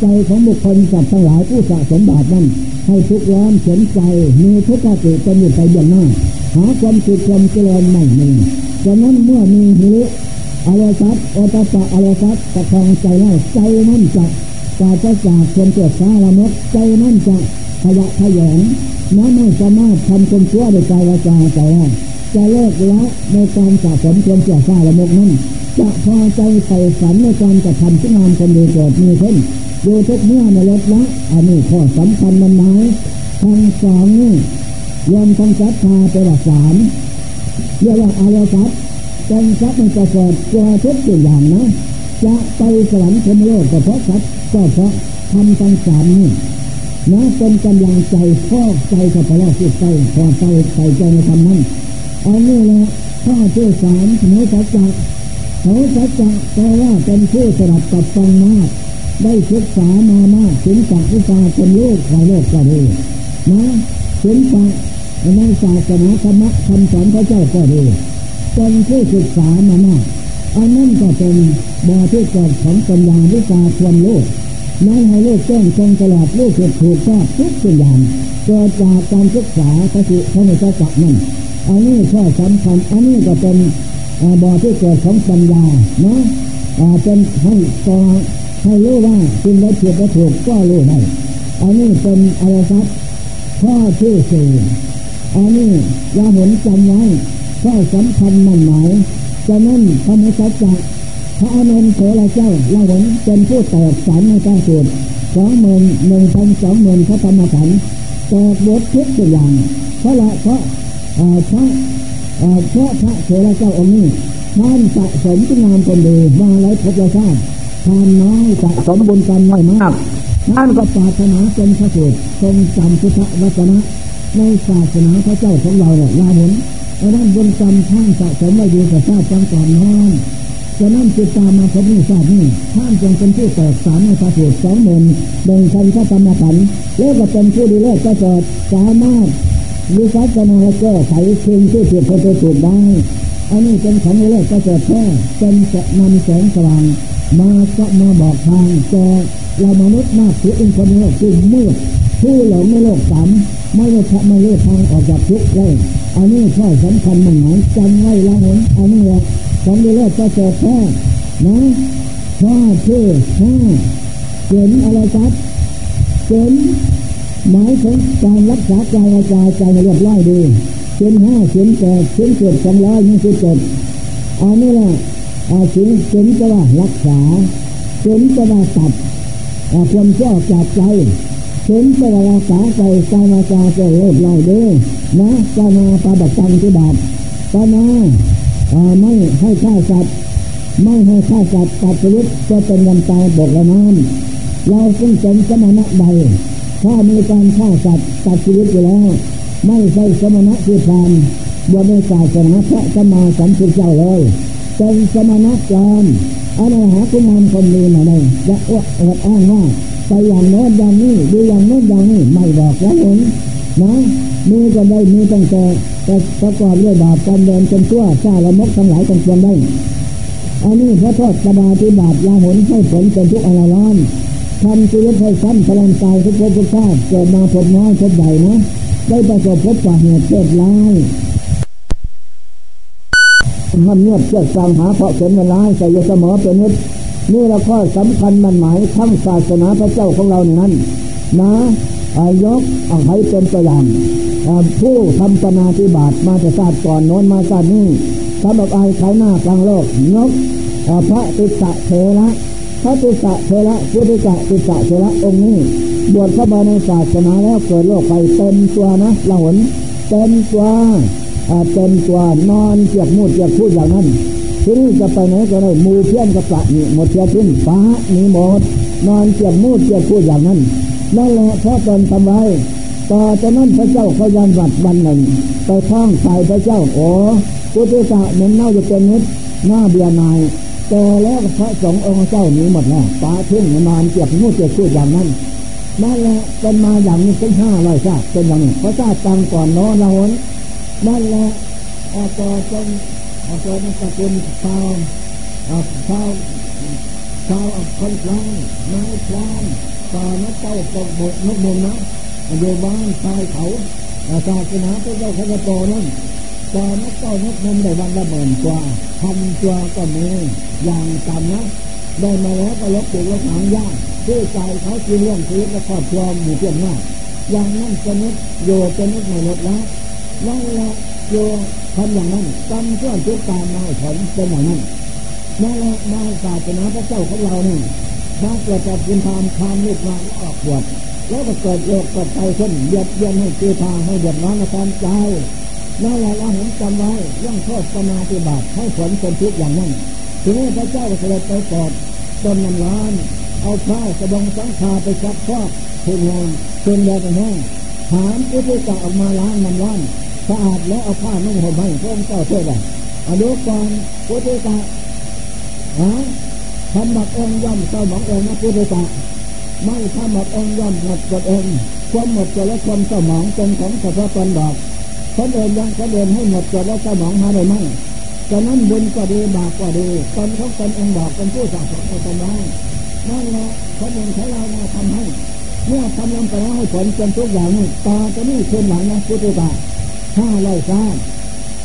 ใจของบุคคลจับทั้งหลายผู้สะสมบาปนั้น ให้ทุกร้อนเฉนใจมีทุกข์ติเป็นอยู่ไปอย่างหน้า หาความสุขความเจริญไม่มีฉะนั้นเมื่อมีหิริอารสัตโอตตะอารสัตประคองใจแล้วใจนั่นจะกาจะจากคนเกิดสารมกใจนั่นจะขยะขยงนั้นไม่สามารถทำคนชั่วโดยใจวาจาใจได้ จะเลิกละในการสะสมคนเกิดสารมกนั้นจะพอใจใส่ฝันในการกระทำที่งามคนดีเกิดมีขึ้นดูทุกเมื่อในลดละอันนี้ข้อสำคัญมันหมายทั้งสองนี่รวมทั้งจัตตาเป็นหลักสามเรียกว่าอารสัตเป็นทรัพย์มันจะเกิดตัวทุกสิ่งอย่างนะจะไปสวรรค์พรมโลกก็เพราะทรัพย์ก็เพราะทำทั้งสามนี่นะเป็นกำลังใจฟอกใจกับพระสุดใจพอใจใจใจในธรรมนั้น อันนี้แหละข้อที่สามเหนือสัจจะเขาสัจจะแปลว่าเป็นผู้สลับกับฟังมากได้ศึกษามามากถึงจากวิชาเป็นโลกใครโลกก็ดีนะถึงจากในศาสนาธรรมะคำสอนพระเจ้าก็ดีเป็นผู้ศึกษามามากอันนั้นก็เป็นบ่อที่เกิดของปัญญาวิชาควรโลกนั้นให้โลกแจ้งตรงตลอดโลกเกิดถูกชอบทุกสิ่งอย่างเกิดจากการศึกษาพระสิพระในจักรนั่น อันนี้ข้อสำคัญอันนี้ก็เป็นบ่อที่เกิดของปัญญาเนาะเป็นให้ต่อให้รู้ว่าจริงและผิดและถูกก็รู้ได้อันนี้เป็นอะไรครับข้อที่สี่อันนี้ยาหนจำไว้ข้อสำคัญมั่นหมายจะนั่นพระมุสจจะพระอนุนโสราเจ้าละหนเป็นผู้แตกสารในการสวดสองหมื่นหนึ่งพันสองหมื่นพระธรรมขันธ์แตกบททุกอย่างเพราะละเพราะ พระเพราะพระโสราเจ้าองค์นี้ท่านสะสมคุณงามคนดีมาหลายภพชาติทานน้อยสะสมบุญกันน้อยมากท่านก็ปรารถนาเป็นพระสูตรทรงจำพุทธวจนะในศาสนาพระเจ้าของเราเนี่ยลาหนเพราะนั้นบุญกรรมท่านสะสมไว้ดีกับชาติจังก่อนน้องฉะนั้นจิตตามมาพบนี้ชาตินี้ท่านจึงเป็นผู้แตกสารในพระสูตรสองหมื่นหนึ่งพันพระธรรมขันธ์แล้วก็เป็นผู้ดีเลิศก็เกิดสามารถ วิสัชนาแก้ไขคืนที่ผิดคนไปถูกได้ อันนี้เป็นของเลิศก็เกิดแค่เป็นจะนำแสงสว่างมาก็มาบอกทางแกเรามนุษย์มากถืออินทรีย์คือมืดผู้หลงในโลกสามไม่ได้ทำไม่ได้ทางออกจากทุกข์เลยอันนี้ข้อสำคัญมันหมายจำไว้ละเห็นอันนี้แหละของเลิศก็เกิดแค่นะข้อที่ห้าเห็นอะไรครับเห็น หมายถึงการรักษากายวาจาใจให้เรียบร้อยดีเห็นห้าเห็นแปดเห็นเจ็ดสองร้อยยี่สิบเจ็ดอันนี้แหละอาสินสินจะว่ารักษาสินจะว่าตัดความเชื่อจากใจสินจะว่ารักษาใจกายวาจาจะเรียบร้อยดีนะกานาปาบัตังที่บาปกานาไม่ให้ฆ่าสัตว์ไม่ให้ฆ่าสัตว์ตัดชีวิตจะเป็นวันตายบกละน้ำเราซึ่งเป็นสมณะใด ถ้ามีการฆ่าสัตว์ตัดชีวิตอยู่แล้ว ไม่ใช่สมณะคือพรานบวชในศาสนาพระสมาสัมพุทธเจ้าเลยเป็นสมณะจอมอะไรหาคุณงามคนดีมาเลยจะอวดอวดอ้างว่าไปอย่างโน้นอย่างนี้ดูอย่างโน้นอย่างนี้ไม่บอกแล้วเห็นนะมีก็ได้มีตั้งแต่แต่ประกอบด้วยบาปกรรเดินจนชั่วซาละมกทั้งหลายต้งควรได้อันนี้พระทอดกระดาที่บาปลาหนให้ผลเป็นทุกอะไรร้อน ทำชีวิตให้ซ้ำพลังกายทุกภพทุกชาติเกิดมาพบน้อยพบใหญ่นะได้ประสบพบปะเหตุเกิดร้ายมันเงียบเชื่อสังหาเพราะเข็นเวลาใส่ยสมอเป็นนิดนี่เราก็สำคัญมันหมายทั้งศาสนาพระเจ้าของเราในนั้น นะอายกเอาให้เป็นตัวอย่างผู้ทำปนาธิบาตมาจะศาสตร์ก่อนโน้นมาศาสตร์นี้สำหรับอายขายหน้ากลางโลกนกพระติสะเทระ พระติสะเทระพุทธิสะติสะเทระองค์นี้บวชเข้ามาในศาสนาแล้วเกิดโลกไปเต็มตัวนะละหนเต็มตัวเต็มตัวนอนเจียกมูดเจียกพูดอย่างนั้นทีนี่จะไปไหนก็ได้มูเพี้ยนกับปะนี่หมดเชียทิ้นฟ้านี่หมดนอนเจียกมูดเจียกพูดอย่างนั้นนั่นแหละเพราะตนทำไว้ต่อจากนั้นพระเจ้าเขายันวัดวันหนึ่งไปท่องใส่พระเจ้าโอ้พุทธิสะเหม็นเน่าจะเป็นนิดหน้าเบียนาย แต่แล้วพระสงฆ์องค์เจ้านีหมดแล้วปาทิ้งนอนเจียกมูเจียกพูดอย่างนั้นนั่นแหละเป็นมาอย่างนี้เป็นห้าร้อยชาติเป็นอย่างนี้พระเจ้าตังก่อนนอนละหนนั่นแหละอาจารย์จงอาจารย์ตะกุลชาวชาวชาวคนกลางนายพรานตอนนักเจ้าตกบกนกบนนะอยู่บ้านชายเขาศาสนาพระเจ้าขจโตนั้น ตอนนักเจ้านกบนได้วันละหมื่นกว่าพันกว่าก็มีอย่างต่ำนะได้มาแล้วก็ลบปลูกลบหางยากผู้ใจเขากินเรื่องชีวิตและครอบครัวหมู่เพื่อนมากอย่างนั้นจะนึกโยจะนึกไม่ลดล้วนั่นละโยทำอย่างนั้นจำเพื่อนทุกการมาผลเป็นอย่างนั้นนั่นละมาศาสนาพระเจ้าของเราเนี่ยถ้าเกิดจากคุณทำทำลูกมาออกบวชแล้วก็เกิดโลกเกิดใจขึ้นเยียดเยียนให้คือทางให้เดือดร้อนในความใจ นั่นแหละเราเห็นจำไว้เรื่องโทษปนาติบาตให้ผลเป็นทุกอย่างนั้นทีนี้พระเจ้าเสด็จไปกอดต้นน้ำร้อนเอาผ้าสบงสังคาไปซักฟอกทุ่งแห้งทุ่งแดงแห้งถามอุติกะออกมาล้างน้ำร้อนสะอาดแล้วเอาผ้านุ่งห่มให้พระองค์เจ้าเชื่อได้อดูก่อนพุทธิกะฮะทำบักองย่อมเจ้าหมองเองนะพุทธะไม่ทำบักองย่อมหมดกดเองความหมดกดและความเจ้าหมองเป็นของเฉพาะตนดอก คนเดินยังคนเดินให้หมดกดและเจ้าหมองหาได้ไหมฉะนั้นบุญก็ดีบาปก็ดีตนของตนเองบอกเป็นผู้สั่งสอนเอาตนไว้นั่นแหละคนอื่นใช้เรามาทำให้ เมื่อทำลงไปแล้วให้ผลจนทุกอย่างนี้ตาจะนี่คืนหลังนะพุทธิกะห้าไร้อยสา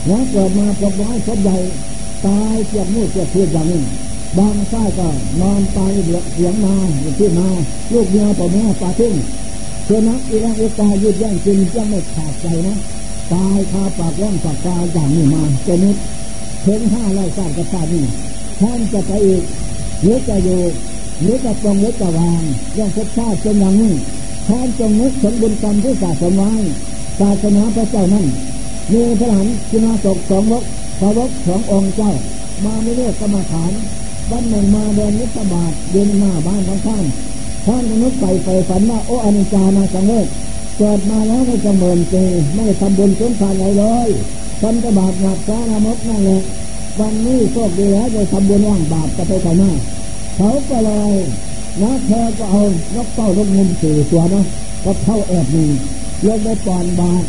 แล้วเกิดมาปกร้อยศพใหญ่ตายเจียบมือเจียบเพื่อย่างนี้บางชาก็นอนตายเสียงมาอยู่ที่มาลูกเมียต่อแม่ปาทิ้งเชื่อนักอีรังเอกายืดย่งจริงจะไม่ขาดใจนะ ตายคาปากร่องปากตายอย่างนี้มาเจนิดถึงห้าร้อยสามกับตานี่ท่านจะไปอีกหรือจะอยู่หรือจะตรงหรือจะวางยังพบชาติเป็นอย่างนี้ท่านจงนึกถึงบุญกรรมที่สะสมไว้ศาสนาพระเจ้านั้นมีพระหันคุณาศกสองวกพระวกสององค์เจ้า มาไม่เลือกกรรมฐานวันหนึ่งมาเดินนิสบาทเดินหน้าบ้านของท่านท่านนึกไปไปฝันว่าโอ้อนิจจานาสังเวช เกิดมาแล้วไม่จะเหมือนเจไม่ทำบุญสมทานอะไรเลยทำกระบาดหนักซ้านามกนั่นแหละวันนี้โชคดีแล้วจะทำบุญว่างบาปจะไปทำหน้าเขาก็เลยนักแพ้ก็เอานกเต้าลกงุมสี่ตัวนะก็เข้าแอบหนึ่งลงไปปอนบาท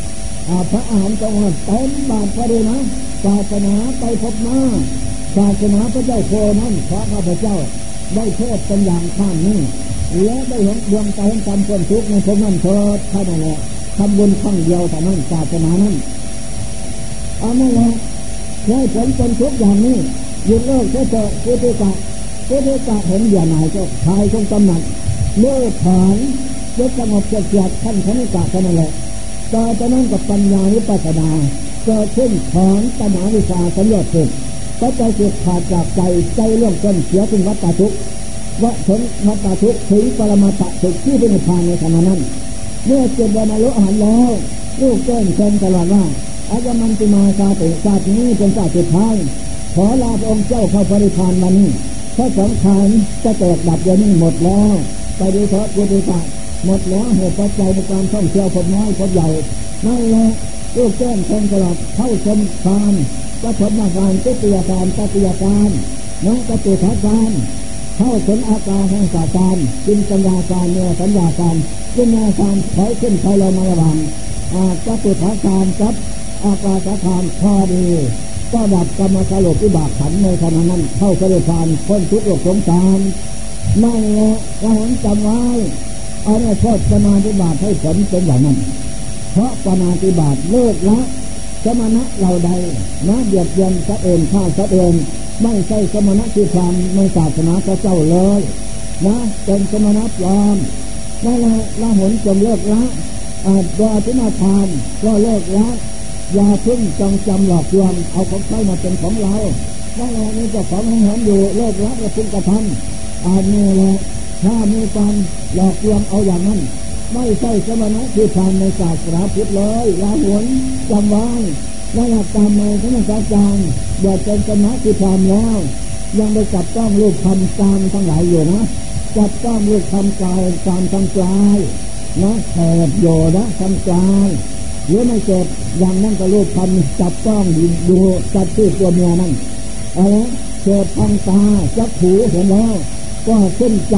พระอาหารกองเต็มบาทพอดีนะศาสนาไปพบมาศาสนาพระเจ้าโคนั้นพระข้าพเจ้าได้โทษเป็นอย่างข้ามนี้ และได้เห็นดวงใจเห็นกรรมคนทุกข์ในภพนั้นเถิดท่านั่นแหละทำบุญครั้งเดียวแต่นั้นศาสนานั้นอันนั้นแหละได้ผลเป็นทุกอย่างนี้ยุดเลิกเถอะพุทธิกะพุทธิกะเห็นอย่าหนายก็ทายคงตำหนักเลิกฐานยกสงบเกียรติท่านคณิกะเท่านั้นแหละต่อจากนั้นกับปัญญาวิปัสสนาเกิดขึ้นถอนตัณหาวิชาสัญญาสุขก็ใจเกิดขาดจากใจใจเรื่องต้นเสียเป็นวัฏฏทุก ว่าถึงวัฏฏทุกถึงปรมาตะสุขที่เป็นพานในขณะนั้น เมื่อเจ็บวันอรุหันแล้วลูกเต้นเชิญตลอดว่าอาจมันติมาชาติชาตินี้เป็นชาติสุดท้ายขอลาพระองค์เจ้าเข้าปริพานมานี้พระสังขารจะแตกดับอย่างนี้หมดแล้ว ไปดูเถอะดูดูเถอะหมดแล้วเหตุปัจจัยในการท่องเที่ยวคนน้อยคนใหญ่นั่นแหละลูกแจ้งคนตลอดเข้าชมทานก็ชมนาการตุติยาการตติยาการน้องกตุทัการ เข้าถึงอาการแห่งสาการจินสัญญาการเนื้อสัญญาการจินญาการถอยขึ้นถอยลงมาระหว่างอาจตุทัการกับอากาศคารพอดีก็ดับกรรมสลบวิบากขันในขณะนั้นเข้าสริพานพ้นทุกข์โลกสงสารนั่นแหละเราเห็นจำไว้เอาในโทษปนาธิบาตให้ผลเป็นอย่างนั้น เพราะปนาธิบาตเลิกละสมณะเราใดนะเบียดเบียนสัตว์เองฆ่าสัตว์เอง ไม่ใช่สมณะคือความในศาสนาพระเจ้าเลยนะเป็นสมณะปลอมนั่นละละหนจงเลิกละอาจโดยอธินาทานก็เลิกละอย่าพึ่งจงจำหลอกลวงเอาของใช้มาเป็นของเรานั่นแหละนี่เจ้าของให้เห็นอยู่เลิกละและพึ่งกระทำอานี่แหละถ้ามีการหลอกลวงเอาอย่างนั้น ไม่ใช่สมณะคือทานในศาสนาพุทธเลยลาหนจำไว้ นั่นแหละตามในพระนักอาจารย์บวชเป็นสมณะคือทานแล้ว ยังไปจับต้องรูปคำกามทั้งหลายอยู่นะจับต้องรูปคำกายกามทั้งกายนะแผดโยนะทำกลางหรือไม่เจ็บอย่างนั้นก็รูปพันจับต้องดูจับที่ตัวเมียนั่นอะไรเจ็บทางตาจับหูเห็นแล้ว ก็ขึ้นใจ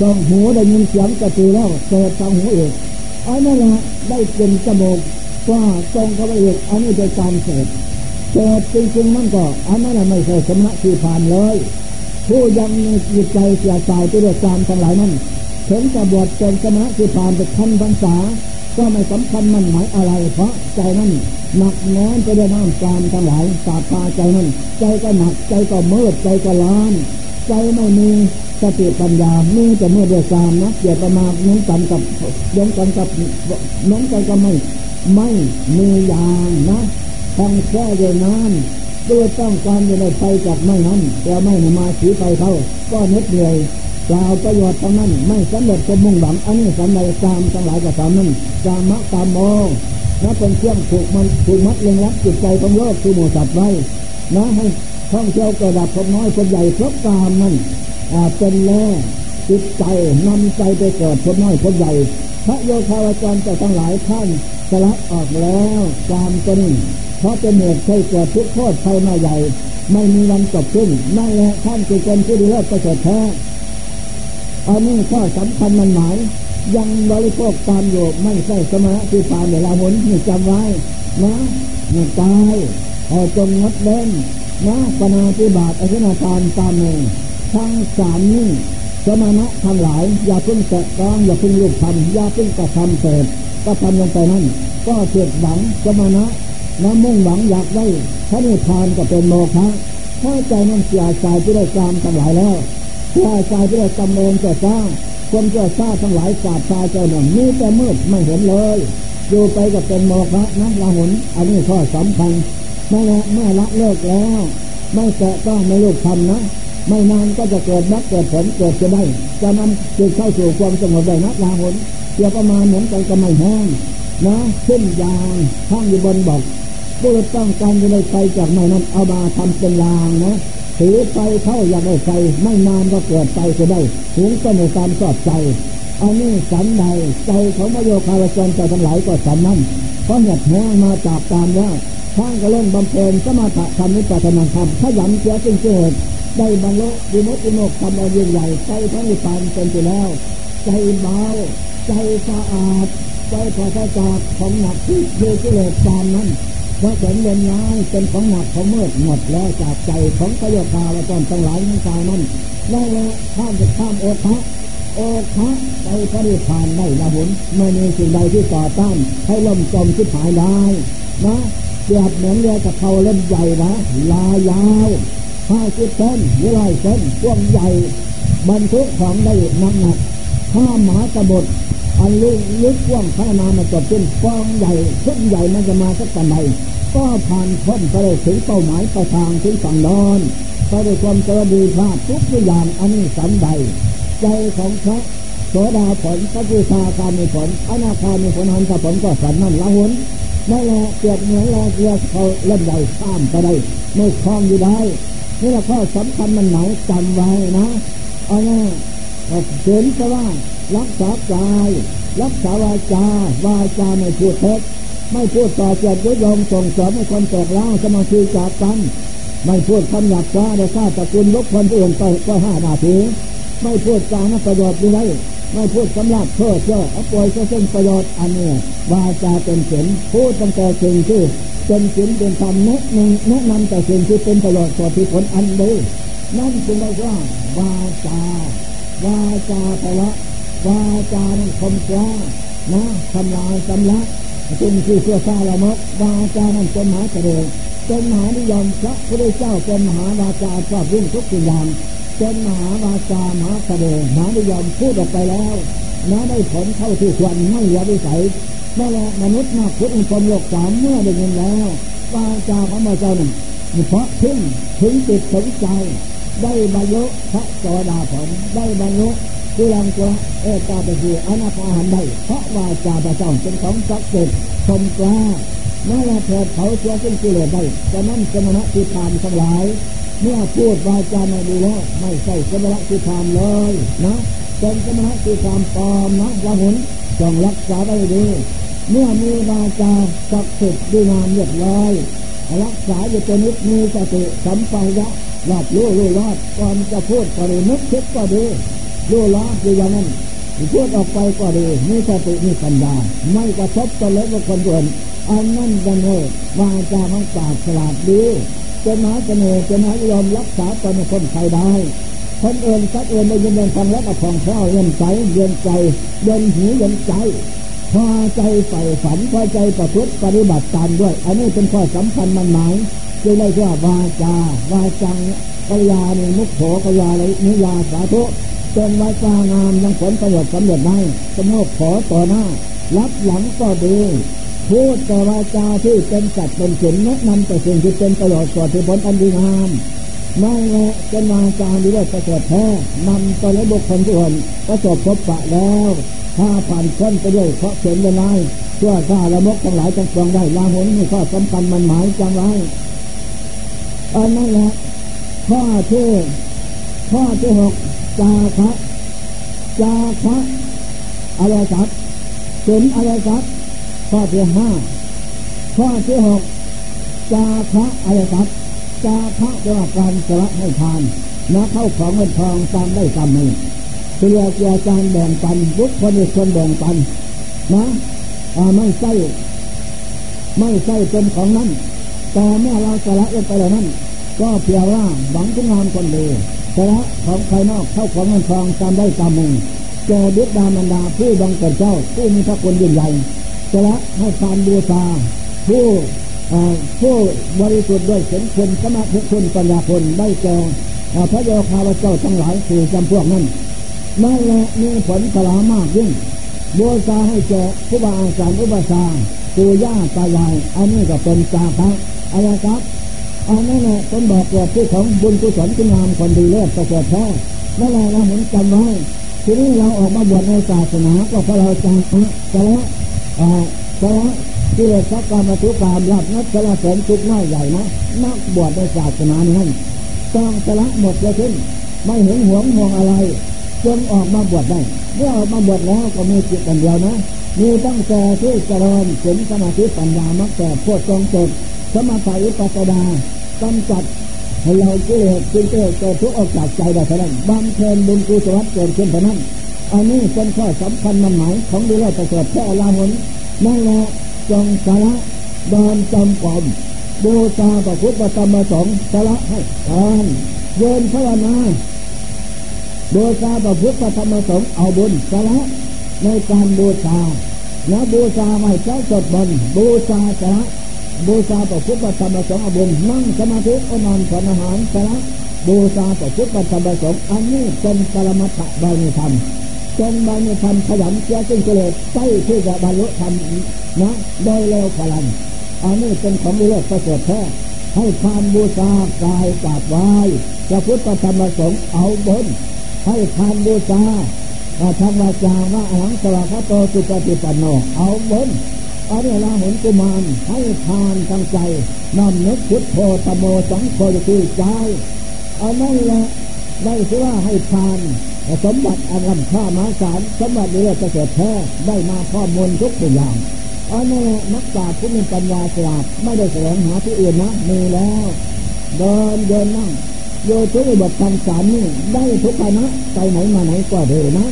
จองหูได้ยินเสียงกระตือแล้วเจ็บทางหูอีกอันนั่นแหละได้กลิ่นจมูก ก็ตรงเข้าไปอีกอันนี้เป็นการเสพเสพจริงๆมันก็อันนั้นไม่ใช่สมณะที่ผ่านเลย ผู้ยังมีจิตใจเสียใจไปด้วยการทั้งหลายนั้นถึงจะบวชเป็นสมณะคือผ่านไปขั้นพรรษาก็ไม่สำคัญมันหมายอะไร เพราะใจนั้นหนักแน่นไปด้วยน้ำกามทั้งหลายสาตาใจนั้นใจก็หนักใจก็มืดใจก็ล้านใจไม่มีสติปัญญามีแต่เมื่อเดือดกามนะเกี่ยวกับมาน้องกันกับน้องกันกับน้องกันก็ไม่ ไม่มีอยางนะทางแค่เดินน้ำด้วยต้องการจะได้ไฟจากไม่นั้นแต่ไม่มาสีไฟเขาก็เน็ดเหนื่อยกล่าวประโยชน์ทั้งนั้นไม่สำเร็จจะมุ่งหวังอันนี้สำเร็จตามทั้งหลายกับตามนั้นตามมะตามโมนะเป็นเครื่องผูกมันผูกมัดเลี้ยงรักจิตใจของโลกคือหมู่สัตว์ไว้นะให้ท่องเที่ยวกระดับคนน้อยคนใหญ่ครบตามนั้นเป็นแล่จิตใจนำใจไปเกิดคนน้อยคนใหญ่ พระโยคาวจรจะทั้งหลายท่านสลัดออกแล้วตามตันเพราะเป็นเหตุให้เกิดทุกข์โทษภายในใหญ่ ไม่มีวันจบขึ้นนั่นแหละท่านคือคนผู้ดีเลิศประเสริฐแท้อันนี้ข้อสำคัญมันหมาย ยังบริโภคตามอยู่ไม่ใช่สมณะที่ผ่านเวลาหนนี่จำไว้นะนี่ตายเอาจงงดเล่นนะปนาธิบาตอธินาทานตามเองทั้งสามนี้ สมณะทั้งหลาย อย่าเพิ่งแตะต้องอย่าเพิ่งลูกทำอย่าเพิ่งกระทำเสร็จก็ทำลงไปนั่นก็เกิดหวังสมณะน้ำมุ่งหวังอยากได้พระนิพพานก็เป็นโมฆะถ้าใจนั้นเสียใจที่ได้ตามทั้งหลายแล้วร่ายใจเพื่อกำเนิดเจ้าจ้างคนเจ้าจ้าทั้งหลายสาบชายเจ้าหนุ่มมีแต่มืดไม่เห็นเลยอยู่ไปก็เป็นโมฆะนะละหุนอันนี้ข้อสำคัญนั่นแหละเมื่อละเลิกแล้ว ไม่แตะต้องไม่ลูกทำนะ ไม่นานก็จะเกิดนักเกิดผลเกิดจะได้ จะนำจิตเข้าสู่ความสงบได้นะลาหุนเกี่ยวประมาณเหมือนกันก็ไม่แห้งนะขึ้นยางข้างอยู่บนบอกผู้ต้องการจะได้ไฟจากไม่นั้นเอามาทำเป็นรางนะถือไฟเข้าอยากได้ไฟไม่นานก็เกิดไฟจะได้ถึงก็ในตามชอบใจ อันนี้สันใดใจของพระโยคาวจรใจทั้งหลายก็สันนั้นเพราะเหตุแห้งมาจากตามว่าท่านก็เล่นบำเพ็ญสมาธิธรรมนิพพานธรรมขยันเสียจริงเกิดได้บรรลุดิมุติโมกทำเอายิ่งใหญ่ใจพระนิพพานเป็นไปแล้ว ใจเบาใจสะอาดใจปราศจากของหนักที่เยกิเลสตามนั้นเพราะเห็นเงินน้อยเป็นของหนักของมืดหมดแล้วจากใจของพระโยคาและตอนทั้งหลายทั้งกายนั้นนั่นแหละข้ามจะข้ามโอคะ โอคะไปพระนิพานได้ละหุนไม่มีสิ่งใดที่ต่อต้านให้ล่มจมที่หายได้นะเปรียบเหมือนเรือกับเขาเล่นใหญ่นะลายาวห้าสิบเส้นหรือลายเส้นกว้างใหญ่ บรรทุกของได้หนักหนักข้ามหมากระบดอันลึกลึกกว้างพัฒนามาจบเป็นฟองใหญ่ชุดใหญ่มันจะมาสักกันใดก็ผ่านพ้นไปได้ถึงเป้าหมายประทางถึงฝั่งนอนไปด้วยความกระดีพลาดทุกอย่างอันนี้สันใด ใจของพระโสดาผลพระกุศาการมีผลอนาคามีผลหันผลก็สันนั่นละหุนนั่นแหละเกียดเหมือนเราเรือเขาเล่นใหญ่ข้ามไปได้ไม่คล้องอยู่ได้นี่แหละข้อสำคัญมันไหนจำไว้นะเอาแน่เห็นแต่ว่ารักษากายรักษาวาจาวาจาไม่พูดเท็จไม่พูดต่อเจียดยุยงส่งเสริมให้คนแตกล้างสมาธิจากกันไม่พูดคำหยาบช้าในข้าตะกุลลบคนอื่นไปก็ห้านาที ไม่พูดจานัประโยชน์อะไรไม่พูดสำลักเพื่อเจ้าเอาป่วยเส้นประโยชน์อันนี้วาจาเป็นเสียงพูดตั้งแต่สิ่งที่เป็นศีลเป็นธรรมแนะนำแนะนำแต่สิ่งที่เป็นประโยชน์ต่อที่ผลอันดีนั่นจึงเรียกว่าวาจาวาจาแปลว่าวาจานั้นคมกล้านะทำลายสำลักเป็นคือเสื้อซาละมกวาจานั้นเป็นมหาเสด็จเป็นมหานิยมพระพุทธเจ้าเป็นมหาวาจาชอบยิ่งทุกสิ่งอย่าง เป็นมหาวาจามหาเสด็จมหานิยมพูดออกไปแล้วน้าได้ผลเข้าที่ควรไม่ยาวิสัยนั่นแหละมนุษย์มากพุทธอุปมโลกสามเมื่อได้ยินแล้ววาจาของพระเจ้านั้นเพราะถึงถึงจิตถึงใจ ได้บรรลุพระสวดาผลได้บรรลุกุลังกุลเอกาปสีอนาคาหันได้เพราะวาจาพระเจ้าเป็นของศักดิ์สิทธิ์ชมกล้าเมื่อเถิดเขาเชื่อขึ้นกิเลสได้จะนั่นสมณะที่ทานทั้งหลาย เมื่อพูดวาจาไม่ดีแล้ว ไม่ใช่สมณะที่ทานเลยนะเป็นสมณะที่ทานปลอมนะว่าหุนจงรักษาได้ดี เมื่อมีวาจาศักดิ์สิทธิ์ดีงามเรียบร้อยรักษาอยู่ตัวนิดมีสติสัมปายะหลับรู้รู้รอดก่อนจะพูดก็ดีนึกคิดก็ดีรู้รอดอยู่อย่างนั้นพูดออกไปก็ดีมีสติมีปัญญาไม่กระทบตัวเล็กกับคนอื่นอันนั่นกันเลยวาจาของปากฉลาดดี จะมาจะเนจะมายอมรักษาตนคนใครได้คนเอื่นสักเอื่นได้ยินเดินฟังแล้วก็ผ่องแผ้วเย็นใจเย็นใจเย็นหูเย็นใจพอใจใฝ่ฝันพอใจประพฤติปฏิบัติตามด้วย อันนี้เป็นข้อสำคัญมันหมายจึงได้ว่าวาจาวาจังกัลยาณีมุขโขกัลยาเลยนิยาสาธุจนวาจางามยังผลประโยชน์สำเร็จได้สมบขอต่อหน้ารับหลังก็ดี พูดแต่วาจาที่เป็นจัดเป็นฉินแนะนำแต่สิ่งที่เป็นประโยชน์ต่อที่ผลอันดีงามไม่แหละเป็นวาจาดีด้วยประสริฐแท้นำตัวและบุคคลทุกคนประสบพบปะแล้ว ถ้าผ่านพ้นไปด้วยเพราะเขียนเวลาเพื่อข้าละมกทั้งหลายจังฟองได้ลาหุนมีข้อสำคัญมันหมายจังไรอันนั้นแหละข้อที่ข้อที่หกจาคะจาคะอะไรครับเป็นอะไรครับ ข้อที่ห้าข้อที่หกจาคะอะไรครับจาคะแปลว่าการสละให้ทานนะเข้าของเงินทองตามได้ตามมือเพื่อเกี่ยวการแบ่งปันบุคคลอีกคนแบ่งปันนะไม่ใช่ไม่ใช่เป็นของนั้นแต่เมื่อเราสละลงไปแล้วนั้น ก็เพียงว่าหวังคุณงามคนดีสละของภายนอกเข้าของเงินทองตามได้ตามมือแก่ดุจดามันดาผู้บังเกิดเจ้าผู้มีพระคุณยิ่งใหญ่ สละให้ทานบูชาผู้ผู้บริสุทธิ์ด้วยเสียงคนสมาธิคุณปัญญาคนได้แก่พระโยคาวเจ้าทั้งหลายคือจำพวกนั้นนั่นแหละมีผลสลามากยิ่งบูชาให้แก่ผู้บาอาจารย์อุปชาปู่ย่าตายายอันนี้ก็เป็นจาคะอะไรครับอันนั้นแหละเป็นบอกว่าที่ของบุญกุศลคุณงามคนดีเลิศประเสริฐแท้นั่นแหละเราเหมือนจำไว้ทีนี้เราออกมาบวชในศาสนาก็เพราะเราจังจะละ จะละที่เรียกสักการมาทุกการรับนักสละสมทุกน้อยใหญ่นะนักบวชในศาสนานั้นต้องสละหมดเลยขึ้นไม่เห็นหวงห่วงอะไรจนออกมาบวชได้เมื่อออกมาบวชแล้วก็มีจิตกันเดียวนะมีตั้งแต่ที่เจริญถึงสมาธิปัญญามักแต่พวดตรงจดสมาธิปัสดากำจัดให้เราเกิดจึงเกิดเกิดทุกข์ออกจากใจได้เท่านั้นบำเพ็ญบุญกุศลเกิดขึ้นเท่านั้น อันนี้เป็นข้อสำคัญมันหมายของดีแล้วประเสริฐแค่ลาหุนต์นั่นแหละจงสาระดอนจำกรมบูชาพระพุทธธรรมสองสาระให้ทานเยินภาวนาบูชาพระพุทธธรรมสงฆ์เอาบุญสาระในการบูชาแล้วบูชาไม่ใช้จดบนบูชาสาระบูชาพระพุทธธรรมสงฆ์เอาบุญนั่งสมาธิอนอนสนาหารสาระบูชาพระพุทธธรรมสงฆ์อันนี้เป็นปรมัตถบารมีธรรม จนบารมีธรรมขยันเสียซึ่งกิเลสใช้ที่จะบรรลุธรรมนะโดยเร็วพลันอันนี้เป็นของเลิศประเสริฐแท้ให้ทานบูชากายกราบไหว้พระพุทธธรรมสงฆ์เอาบน ให้ทานบูชาทางวจาว่าอหังสวากาโตสุปฏิปันโนเอาบนอันนี้เราห็นกุมารให้ทานทั้งใจนำนึกพุทโธตโมสังโฆคือใจอันนั้นแหละได้ชื่อว่าให้ทาน สมบัติอันล้ำค่ามาสารสมบัตินี้จะเกิดแท้ได้มาข้อมูลทุกอย่างอันนี้นักปราชญ์ผู้มีปัญญาฉลาดไม่ได้แสวงหาที่อื่นนะมีแล้ว เดินเดินนั่งโยทุกบทคำสารนี่ได้ทุกภานะไปไหนมาไหนก็เดินนะ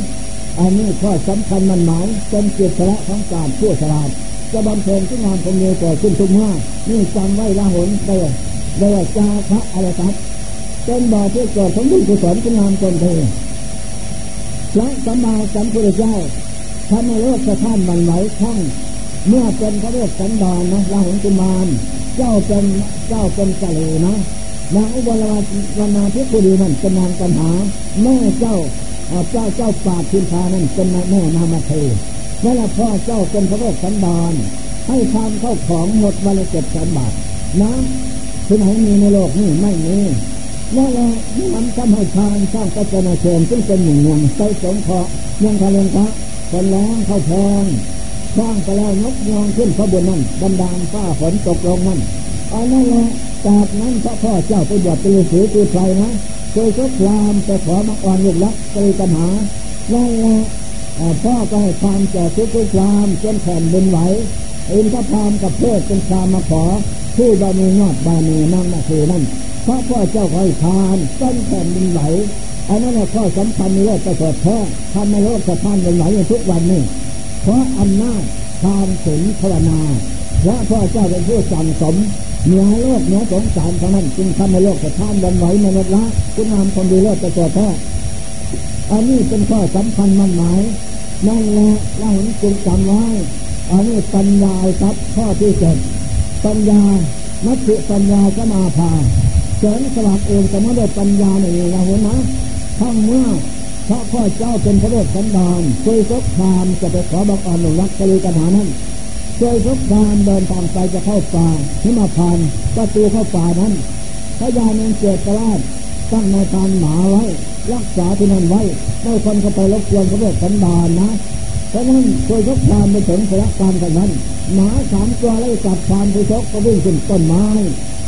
อันนี้ข้อสำคัญมันหมายเป็นเกียรติละของการผู้ฉลาดจะบำเพ็ญที่งานคงมีก่อขึ้นทุกเมื่อนี่จำไว้ละหนเตยเดยจาพระอะไรครับเป็นบ่อที่เกิดสมบุญกุศลที่งามตนเธ อพระสัมมาสัมพุทธเจ้าทำให้โลกสะท้านมันไหวข้องเมื่อเป็นพระเวสสันดรนนะราหุลกุมาร เจ้าเป็นเจ้าเป็นกะเลนะนางอุบลวนาทิพุดีนั่นเป็นนางกันหาแม่เจ้าเจ้าเจ้าปาพินพานั่นเป็นแม่นามาเทนั่นและพ่อเจ้าเป็นพระเวสสันดรให้ทานเข้าของหมดวันละเจ็ดแสนบาทนะที่ไหนมีในโลกนี่ไม่มี นั่นแหละมันทำให้ทานสร้างกัจนาเชิญซึ่งเป็นหนึ่งเมืองใจสงเคราะห์เมืองทะเลงพระคนแรงเข้าแพงสร้างไปแล้วนกยองขึ้นขบวนนั่นบันดาลฟ้าฝนตกลงนั่นอันนั่นแหละจากนั้นพระพ่อเจ้าไปบวชเป็นฤาษีตีไฟนะเคยชกรามแต่ขอมาอ่อนลูกลักก็เลยปัญหานั่นแหละพ่อก็ให้ความแก่ทุกข์ความจนแผ่นดินไหวอินทพามกับเพื่อเป็นคามมาขอผู้บามียอดบามีนั่งนาคือนั่น พระพ่อเจ้าคอยทานจนแผ่นดินไหวอันนั้นแหละข้อสำคัญในโลกประเสริฐแท้ทำในโลกสะท้านดินไหวในทุกวันนี้เพราะอำนาจทานศีลภาวนาพระพ่อเจ้าเป็นผู้สั่งสมเหนือโลกเหนือสงสารเท่านั้นจึงทำให้โลกสะท้านดินไหวมนุษย์ละคุณงามคนดีโลกประเสริฐแท้อันนี้เป็นข้อสำคัญมั่นหมายนั่นแหละเราเห็นจึงจำไว้อันนี้ปัญญาครับข้อที่เจ็ดปัญญามัตติปัญญาจะมาพา เสริมสลับเองจะมาด้ปัญญาในเราเห็นนะทั้งเมื่อพระพ่อเจ้าเป็นพระเดชสันดานเคยสกครามจะไปขอบังอ่อนหลวงรักกะลีกันหานั้นเคยสกครามเดินทางไปจะเข้าป่าที่มาพานประตูเข้าป่านั้นพระยาเนเจตราชตั้งในการหมาไว้ รักษาที่นั่นไว้ไม่คนเข้าไปรบกวนพระเดชสันดานนะ เพราะนั้นเคยสกครามไปถึงสระการกันนั้นหมาสามตัวไล่จับพานไปชกก็วิ่งขึ้นต้นไม้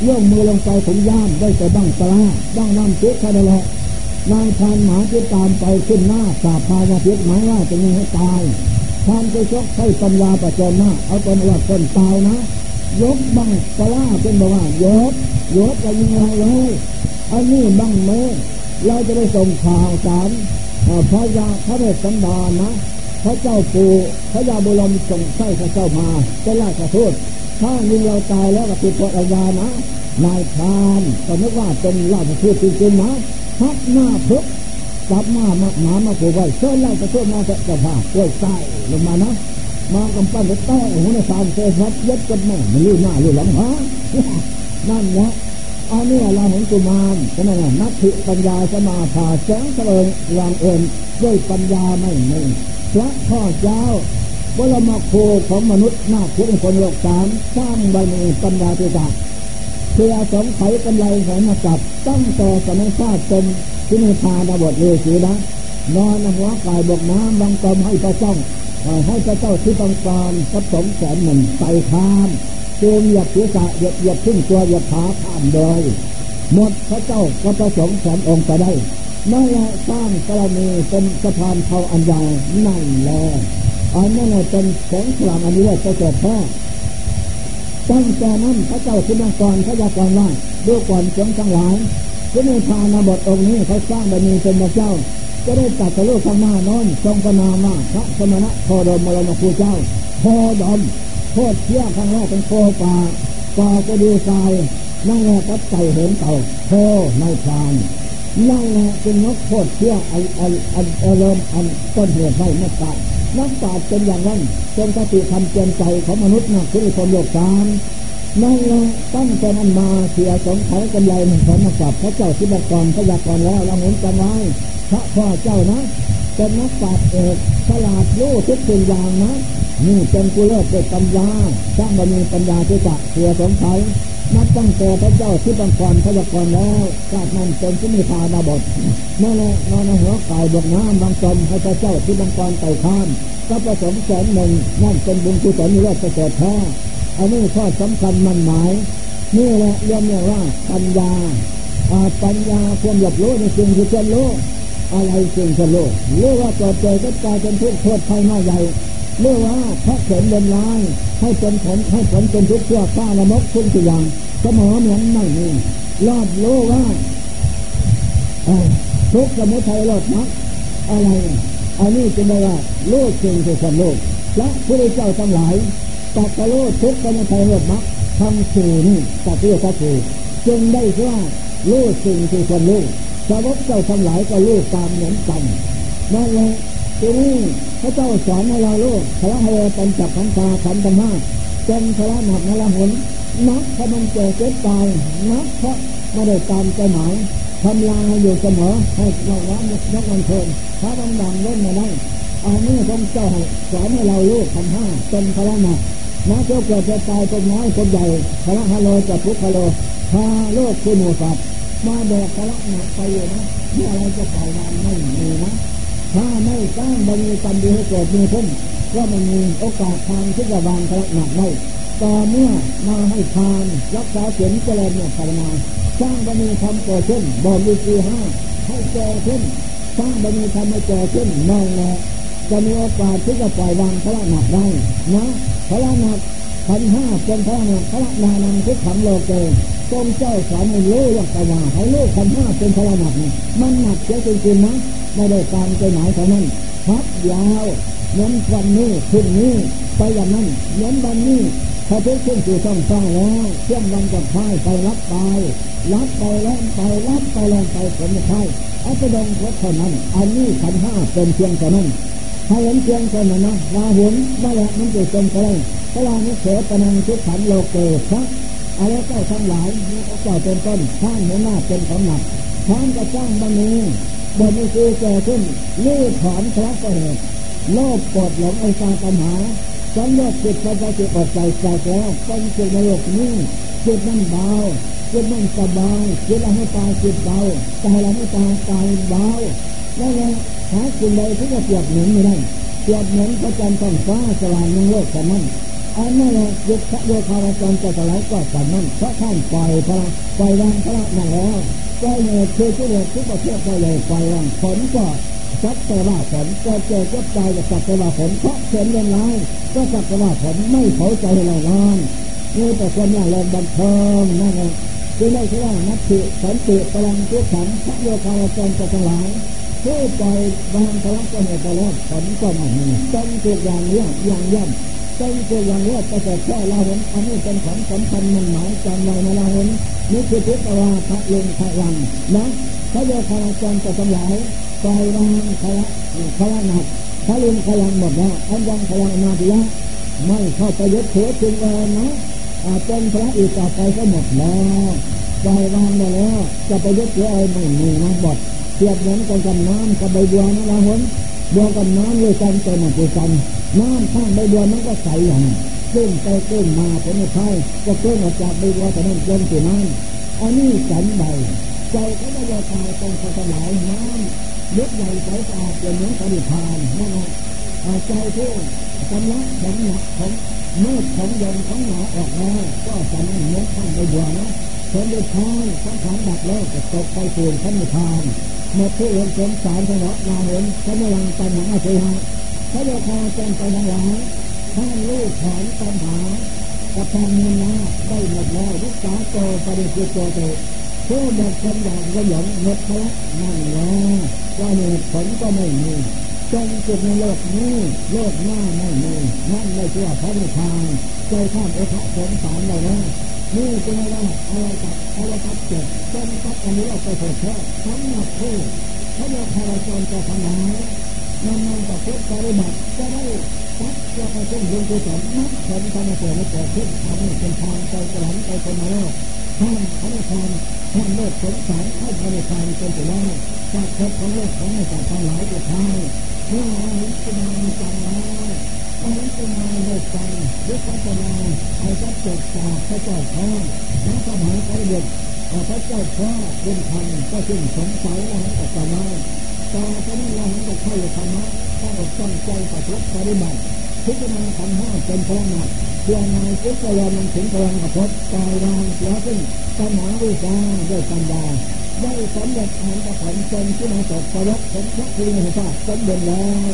ย่องมือลงไปผมย่ามได้แต่บ้างตาบ้างน้ำเชื้อค่นั้นแหละนายพานหมาที่ตามไปขึ้นหน้าสาพายาเพิษหมายว่าจะยิงให้ตายพานไปชกใช้ปัญญาประจนหน้าเอาตนว่าคนตายนะยกบังปลาเป็นบอกว่ายกยกจะยิงอะไรเลยอันนี้บังเมเราจะได้ส่งข่าวสารพระยาพระเดชสันดานนะ พระเจ้าปู่พระยาบุรมส่งใช้พระเจ้ามาจะลากระทุดถ้ายิงเราตายแล้วก็ติดตัวอาญานะนายพานก็นึกว่าเป็นราชทูตจริงๆนะพักหน้าพึกจับมามาหมามาผูกไว้เชิญล่กระทุดมาจะจะพาก้วยไส้ลงมานะมากำปั้นแต้หัวในสามเซฟัดยัดกันแม่ไมันลื่นหน้าลื่นหลังฮะนั่นแหละอันนี้เราเห็นกุมารฉะนั้นนักถิปัญญาสมาภาแสงเสริงวางเอิญด้วยปัญญาไม่หนึ่ พระพ่อเจ้าบรมโคของมนุษย์นาคุกคนโลกสามสร้างบารมีปัญญาติจักเพื่อสงไขกำไรแสนกับ ตั้งแต่สมัยชาติเป็นทินิพานบทเรสีนะนอนหัวกายบกน้ำบางตมให้พระเจ้าให้พระเจ้าที่ต้องการกับสงแสนหนึ่งใส่ข้ามเจมหยับศีรษะหยับหยับขึ้นตัวหยับขาข้ามเลยหมดพระเจ้าก็ประสงค์แสนองค์จะได้ นั่นแหละสร้างกรณีเป็นสะพานเทาอันยาวนั่นแหละอันนั้นเป็นแสงสว่างอันนี้เลยจะเกิดแท้ตั้งแต่นั้นพระเจ้าคุณมังกรพระยากรว่าด้วยก่อนเสียงทั้งหลายที่ในพานาบทองค์นี้เขาสร้างบารมีเป็นพระเจ้าจะได้ตัดสรุปข้างหน้าน้อนทรงพระนามพระสมณะโคดมมรณคูเจ้าโคดมโคตรเชี่ยข้างแรกเป็นโคป่าป่าก็ดีทรายนั่งแหละกับไก่เห็นเต่าโคในพราน นั่งแหละเป็นนกโคตรเชี่ยอันอันอันเริ่มอันต้นเหตุไม่ไม่ตายนักปราชญ์เป็นอย่างนั้นเป็นสติคำเตือนใจของมนุษย์นะคือคนโลกสามนั่นแหละตั้งแต่นั้นมาเสียสงไขกำไรหนึ่งผลมากับพระเจ้าทิบกรพระยากรแล้วเราเห็นกันไว้พระพ่อเจ้านะเป็นนักปราชญ์เอกฉลาดรู้ทุกสิ่งอย่างนะนี่เป็นกุเลิศเกิดปัญญาสร้างบารมีปัญญาที่จะเสียสงไข นับตั้งแต่พระเจ้าที่บังกรพระยากรแล้วจากนั้นเป็นที่มีพาดาบทนั่นแหละนอนหัวกายบกน้ำบางจมให้พระเจ้าที่บังกรไต่ข้ามก็ประสมแสนหนึ่งนั่นเป็นบุญกุศลนิเวศเกิดแท้อันนี้ข้อสำคัญมันหมายนี่แหละเรียกว่าปัญญาปัญญาความหยับรู้ในสิ่งที่เช่นโลกอะไรสิ่งเช่นโลกเรื่องว่าเกิดใจก็กลายเป็นทุกข์โทษภัยมาใหญ่ เรื่อว่าพระเข็นเดินลายให้เป็นผลให้ผลเป็นทุกข์เชื่อข้าละมกทุกอย่างสมอเหมือนไม่มีรอดโลว่าทุกสมุทัยรอดมักอะไรอันนี้จะได้ว่าโลกจริงคือสันโลกและพระเจ้าทั้งหลายตัดโลกทุกสมุทัยรอดมักทำสู่นี่ตัดเรื่องตัดสู่จึงได้ว่าโลกจริงคือสันโลกสาวกเจ้าทั้งหลายก็โลกตามเหมือนกันนั่นแหละ ทีนี้พระเจ้าสอนให้เราลูกพระให้เป็นจับขันตาขันธรรมะเป็นพระหนักนละหนนักพระมันเจอเจ็บตายนักเพราะไม่ได้ตามใจหมายทำลายอยู่เสมอให้เราละนักนักวันเทินพระบางดังเล่นมาได้อันนี้ท่านเจ้าสอนให้เราลูกทำห้าเป็นพระหนักนักเจ้าเกิดจะตายเป็นน้อยคนใหญ่พระฮาโลจะทุกฮาโลพาโลกคือหมูสัตว์มาแบกพระหนักไปอยู่นะเมื่ออะไรจะเป่าวานไม่มีนะ ถ้าไม่สร้างบารมีกรรมดีให้เกิดมีขึ้นก็มันมีโอกาสทางที่จะวางพระหนักได้แต่เมื่อมาให้ทานรักษาเสียงเจริญเนี่ยภาวนาสร้างบารมีทำเกิดขึ้นบอกดีสีห้าให้เกิดขึ้นสร้างบารมีทำให้เกิดขึ้นนั่นแหละจะมีโอกาสที่จะปล่อยวางพระหนักได้นะพระหนัก พันห้าเป็นพระหนักพระนานังทุกขังโลเกจงเจ้าสอนให้รู้ว่าต่ว่าให้รู้พันห้าเป็นพระหนักมันหนักเสียจริงๆนะไม่ได้ตามใจหมายเท่านั้นพับยาวเหมือนวันนี้คืนนี้ไปอย่างนั้นเหมือนวันนี้พอทุกขึ้นสู่ช่องฟ้าแล้วเชื่อมวันกับพายไปรับไปรับไปแล้วไปรับไปแล้วไปผลพายเอาไปดงรถเท่านั้นอันนี้ขันห้าเป็นเพียงเท่านั้น ถ้าเห็นเพียงเท่นั้นนะลาหุนนั่นแหละมันจะเป็นอะไรพระลานิเสปนังทุกขันโลกเกพระอะไรเจ้าทั้งหลายมีพระเจ้าเป็นต้นท่านหัวหน้าเป็นสำหนักท่านจะสร้างบารมีบารมีคือแก่ขึ้นลื้อถอนพระก็เหตุโลภปวดหลงไอ้ตาปัญหาฉันเลือกจิตพระจิตออกใจใจแล้วเป็นจิตในโลกนี้จิตนั่นเบาจิตนั่นสบายจิตเราให้ตายจิตเบาใจเราให้ตายตายเบาแล้วไง หาสิ่งใดที่จะเปรียบเหมือนไม่ได้เปรียบเหมือนพระจันทร์ท้องฟ้าสว่างยังโลกแต่นั้นอันนั้นแหละยุคพระโยคาวจรจะสลายก็แต่นั้นเพราะท่านปล่อยพระปล่อยวางพระนั่นแล้วใจเหตุคือที่เหตุทุกประเทศก็เลยปล่อยวางผลก็สักแต่ว่าผลก็เจอก็ใจจะสักแต่ว่าผลเพราะเขียนเรียนร้ายก็สักแต่ว่าผลไม่เผาใจเราร้อนนี่แต่คนน่าเริงบันเทิงนั่นเองจึงได้ชื่อว่านัตติสันติพลังทุกขังพระโยคาวจรจะสลาย ผู้ปล่อยวางพลังก็เหตุแล้วผลก็ไม่มีต้องตัวอย่างเนี้ยงอย่างย่ำต้องตัวอย่างเนี้ยจะเกิดแค่เราเห็นอันนี้เป็นของสำคัญมันหมายจำไว้นะเราเห็นนี่คือทุกขวาพระลงพระลังนะพระโยคาวจรจะสลายปล่อยวางพละพละหนักพระลุนพลังหมดแล้วอันยังพลังนาทีละไม่เข้าไปยึดถือถึงเอินนะเป็นพระอีกต่อไปก็หมดแล้วปล่อยวางไปแล้วจะไปยึดถืออะไรไม่มีนะบด เทียบเหมือนกันกับน้ำกับใบบัวนะละหนบัวกับน้ำเลยกันเป็นหนึ่งกันน้ำข้างใบบัวมันก็ใสอย่างขึ้นไปขึ้นมาผลไม่ใช่ก็ขึ้นออกจากใบบัวแต่นั้นจนถึงนั้นอันนี้สันใบใจเขาไม่ยอมตายตรงสลายน้ำลึกใหญ่ใสสะอาดเป็นเหมือนปฏิพานนั่นแหละใจผู้กำลังของหนักของมืดของยนของหนาออกแล้วก็จะนั่งเนื้อข้างในบัวนะคนได้ทายสังขารดับแล้วจะตกไปสู่ขั้นนิพพาน เมื่อผู้อื่นสงสารเถอะนาเห็นเขาไม่ลังปัญหาเสียพระโยคาจนไปดังหลายท่านลูกถอนปัญหากับทางเงินนาได้หมดแล้วรักษาโตปฏิสุโตโตผู้หมดคนอย่างก็หยงหมดพละนั่นแหล้วว่าเหตุผลก็ไม่มีจงจุดในโลกนี้โลกหน้าไม่มีนั่นไม่เชื่อพระนิพพานใจข้ามโอภะสงสารเราแล้ว นี่เป็นอะไรอะไรกับอะไรกับเจ็บจนตัดอันนี้เราไปเผยแพร่ทั้งหมดผู้พระโยคาวจรจะทำลายนำนำกับพุทธปฏิบัติจะได้ตัดจะไปเช่นบุญกุศลนักผลธรรมเกิดและเกิดขึ้นทำให้เป็นทางใจกระหลังใจคนมาแล้วท่านพระนิพพานท่านโลกสงสารให้พระนิพพานเป็นไปแล้วจากพบของโลกของในจากทั้งหลายจะทายเมื่อเราเห็นจะมาจังแล้ว เราเห็นจะมาโลกใจหรือพัฒนาไอ้ก็จบจากพระเจ้าพ่อและสมัยพระเด็กพระเจ้าพ่อเป็นธรรมก็จึงสงสัยเราเห็นกับมาต่อจากนั้นเราเห็นกับข้าวธรรมะต้องอดตั้งใจปฏิบัติปฏิบัติพิจารณาขันห้าเป็นพลังงานเพื่อนายพุทธยามันถึงพลังกระพบกายวางเสียซึ่งปัญหาวิชาด้วยปัญญาได้สำเร็จอันกับผลจนที่มาตกประวัติผลพระคุณหัวใจสมบูรณ์แล้ว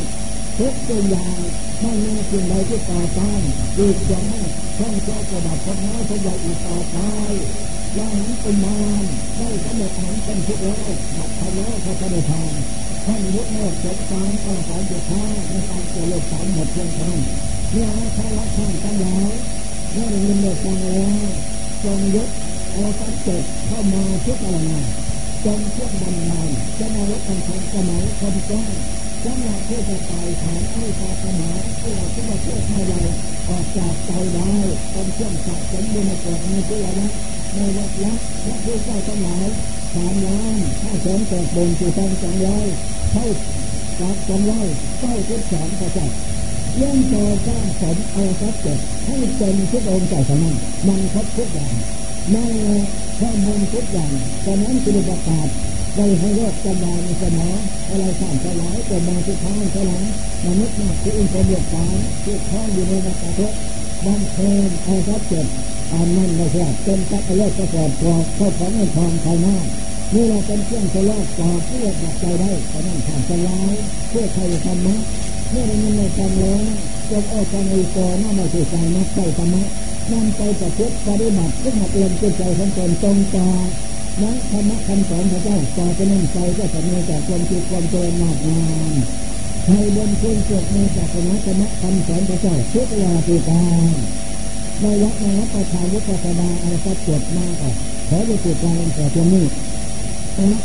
ทุกตัวอย่างไม่มีสิ่งใดที่ต่อต้านอีกอย่างนั้นท่องเจ้ากระดับพน้อยพระใหญ่อีกต่อไปย่างนั้นเป็นมารได้สำเร็จอันเป็นทุกแล้วบัดทำแล้วพระประธานท่านยุทธโลกเกิดการอาศัยจุดท้าในการเกิดโลกสามหมดเพียงเท่านั้นเนี่ยนะรักท่านทั้งหลายเมื่อเรียนเลิกฟังแล้วจงยึดเอาสัจจะเข้ามาพิจารณาจนเชื่อมบันดาลจะมาลดกันทันสมัยคนแก้ สำหรับผู้จะตายฐานให้ศาสนาที่เราที่ประเทศไทยเราออกจากใจได้เป็นเครื่องสักสมบูรณ์เกิดในที่ระยะในวัดละพระผู้เจ้าทั้งหลายสามล้านห้าแสนแปดหมื่นสี่พันสองร้อยเท่าจากสองร้อยเก้าสิบสองประจักษ์เรื่องต่อสร้างสมเอาทรัพย์เกิดให้เป็นทุกองค์เจ้าสนั้นมันครบทุกอย่างนั่นแหละข้อมูลทุกอย่างฉะนั้นจึงประกาศ ได้ให้โลกจำลายในสมองอะไรสามสลายก็มาสุดท้ายเท่านั้นมนุษย์มากที่อินทรีย์ตายที่ยวข้องอยู่ในวัฏจักรบางเพลงเอาทรัพย์เกิดอันนั้นไม่ใช่เป็นตักเลิกประกอบตัวเข้าของเงินทองภายหน้านี่เราเป็นเครื่องทะเลาะต่อเพื่อดับใจได้แต่นั่นขาดสลายเพื่อใครธรรมะเมื่อเราในการแล้วจงเอาใจในตัวน่ามาสู่ใจนักใจธรรมะนำไปประพฤติปฏิบัติเพื่อหัดเรียนจิตใจของตนตรงต่อ นักธรรมะคำสอนพระเจ้าต่อไปนั้นใจก็จะมีแต่ความคิดความเจริญมากงามใครบนคุณเกิดมาจากคณะธรรมะคำสอนพระเจ้าทุกเวลาตุการในวัดในวัดประชาวุฒิศาสนาอะไรก็จดมากอะขอจะติดใจแต่ตัวนี้ธรรมะ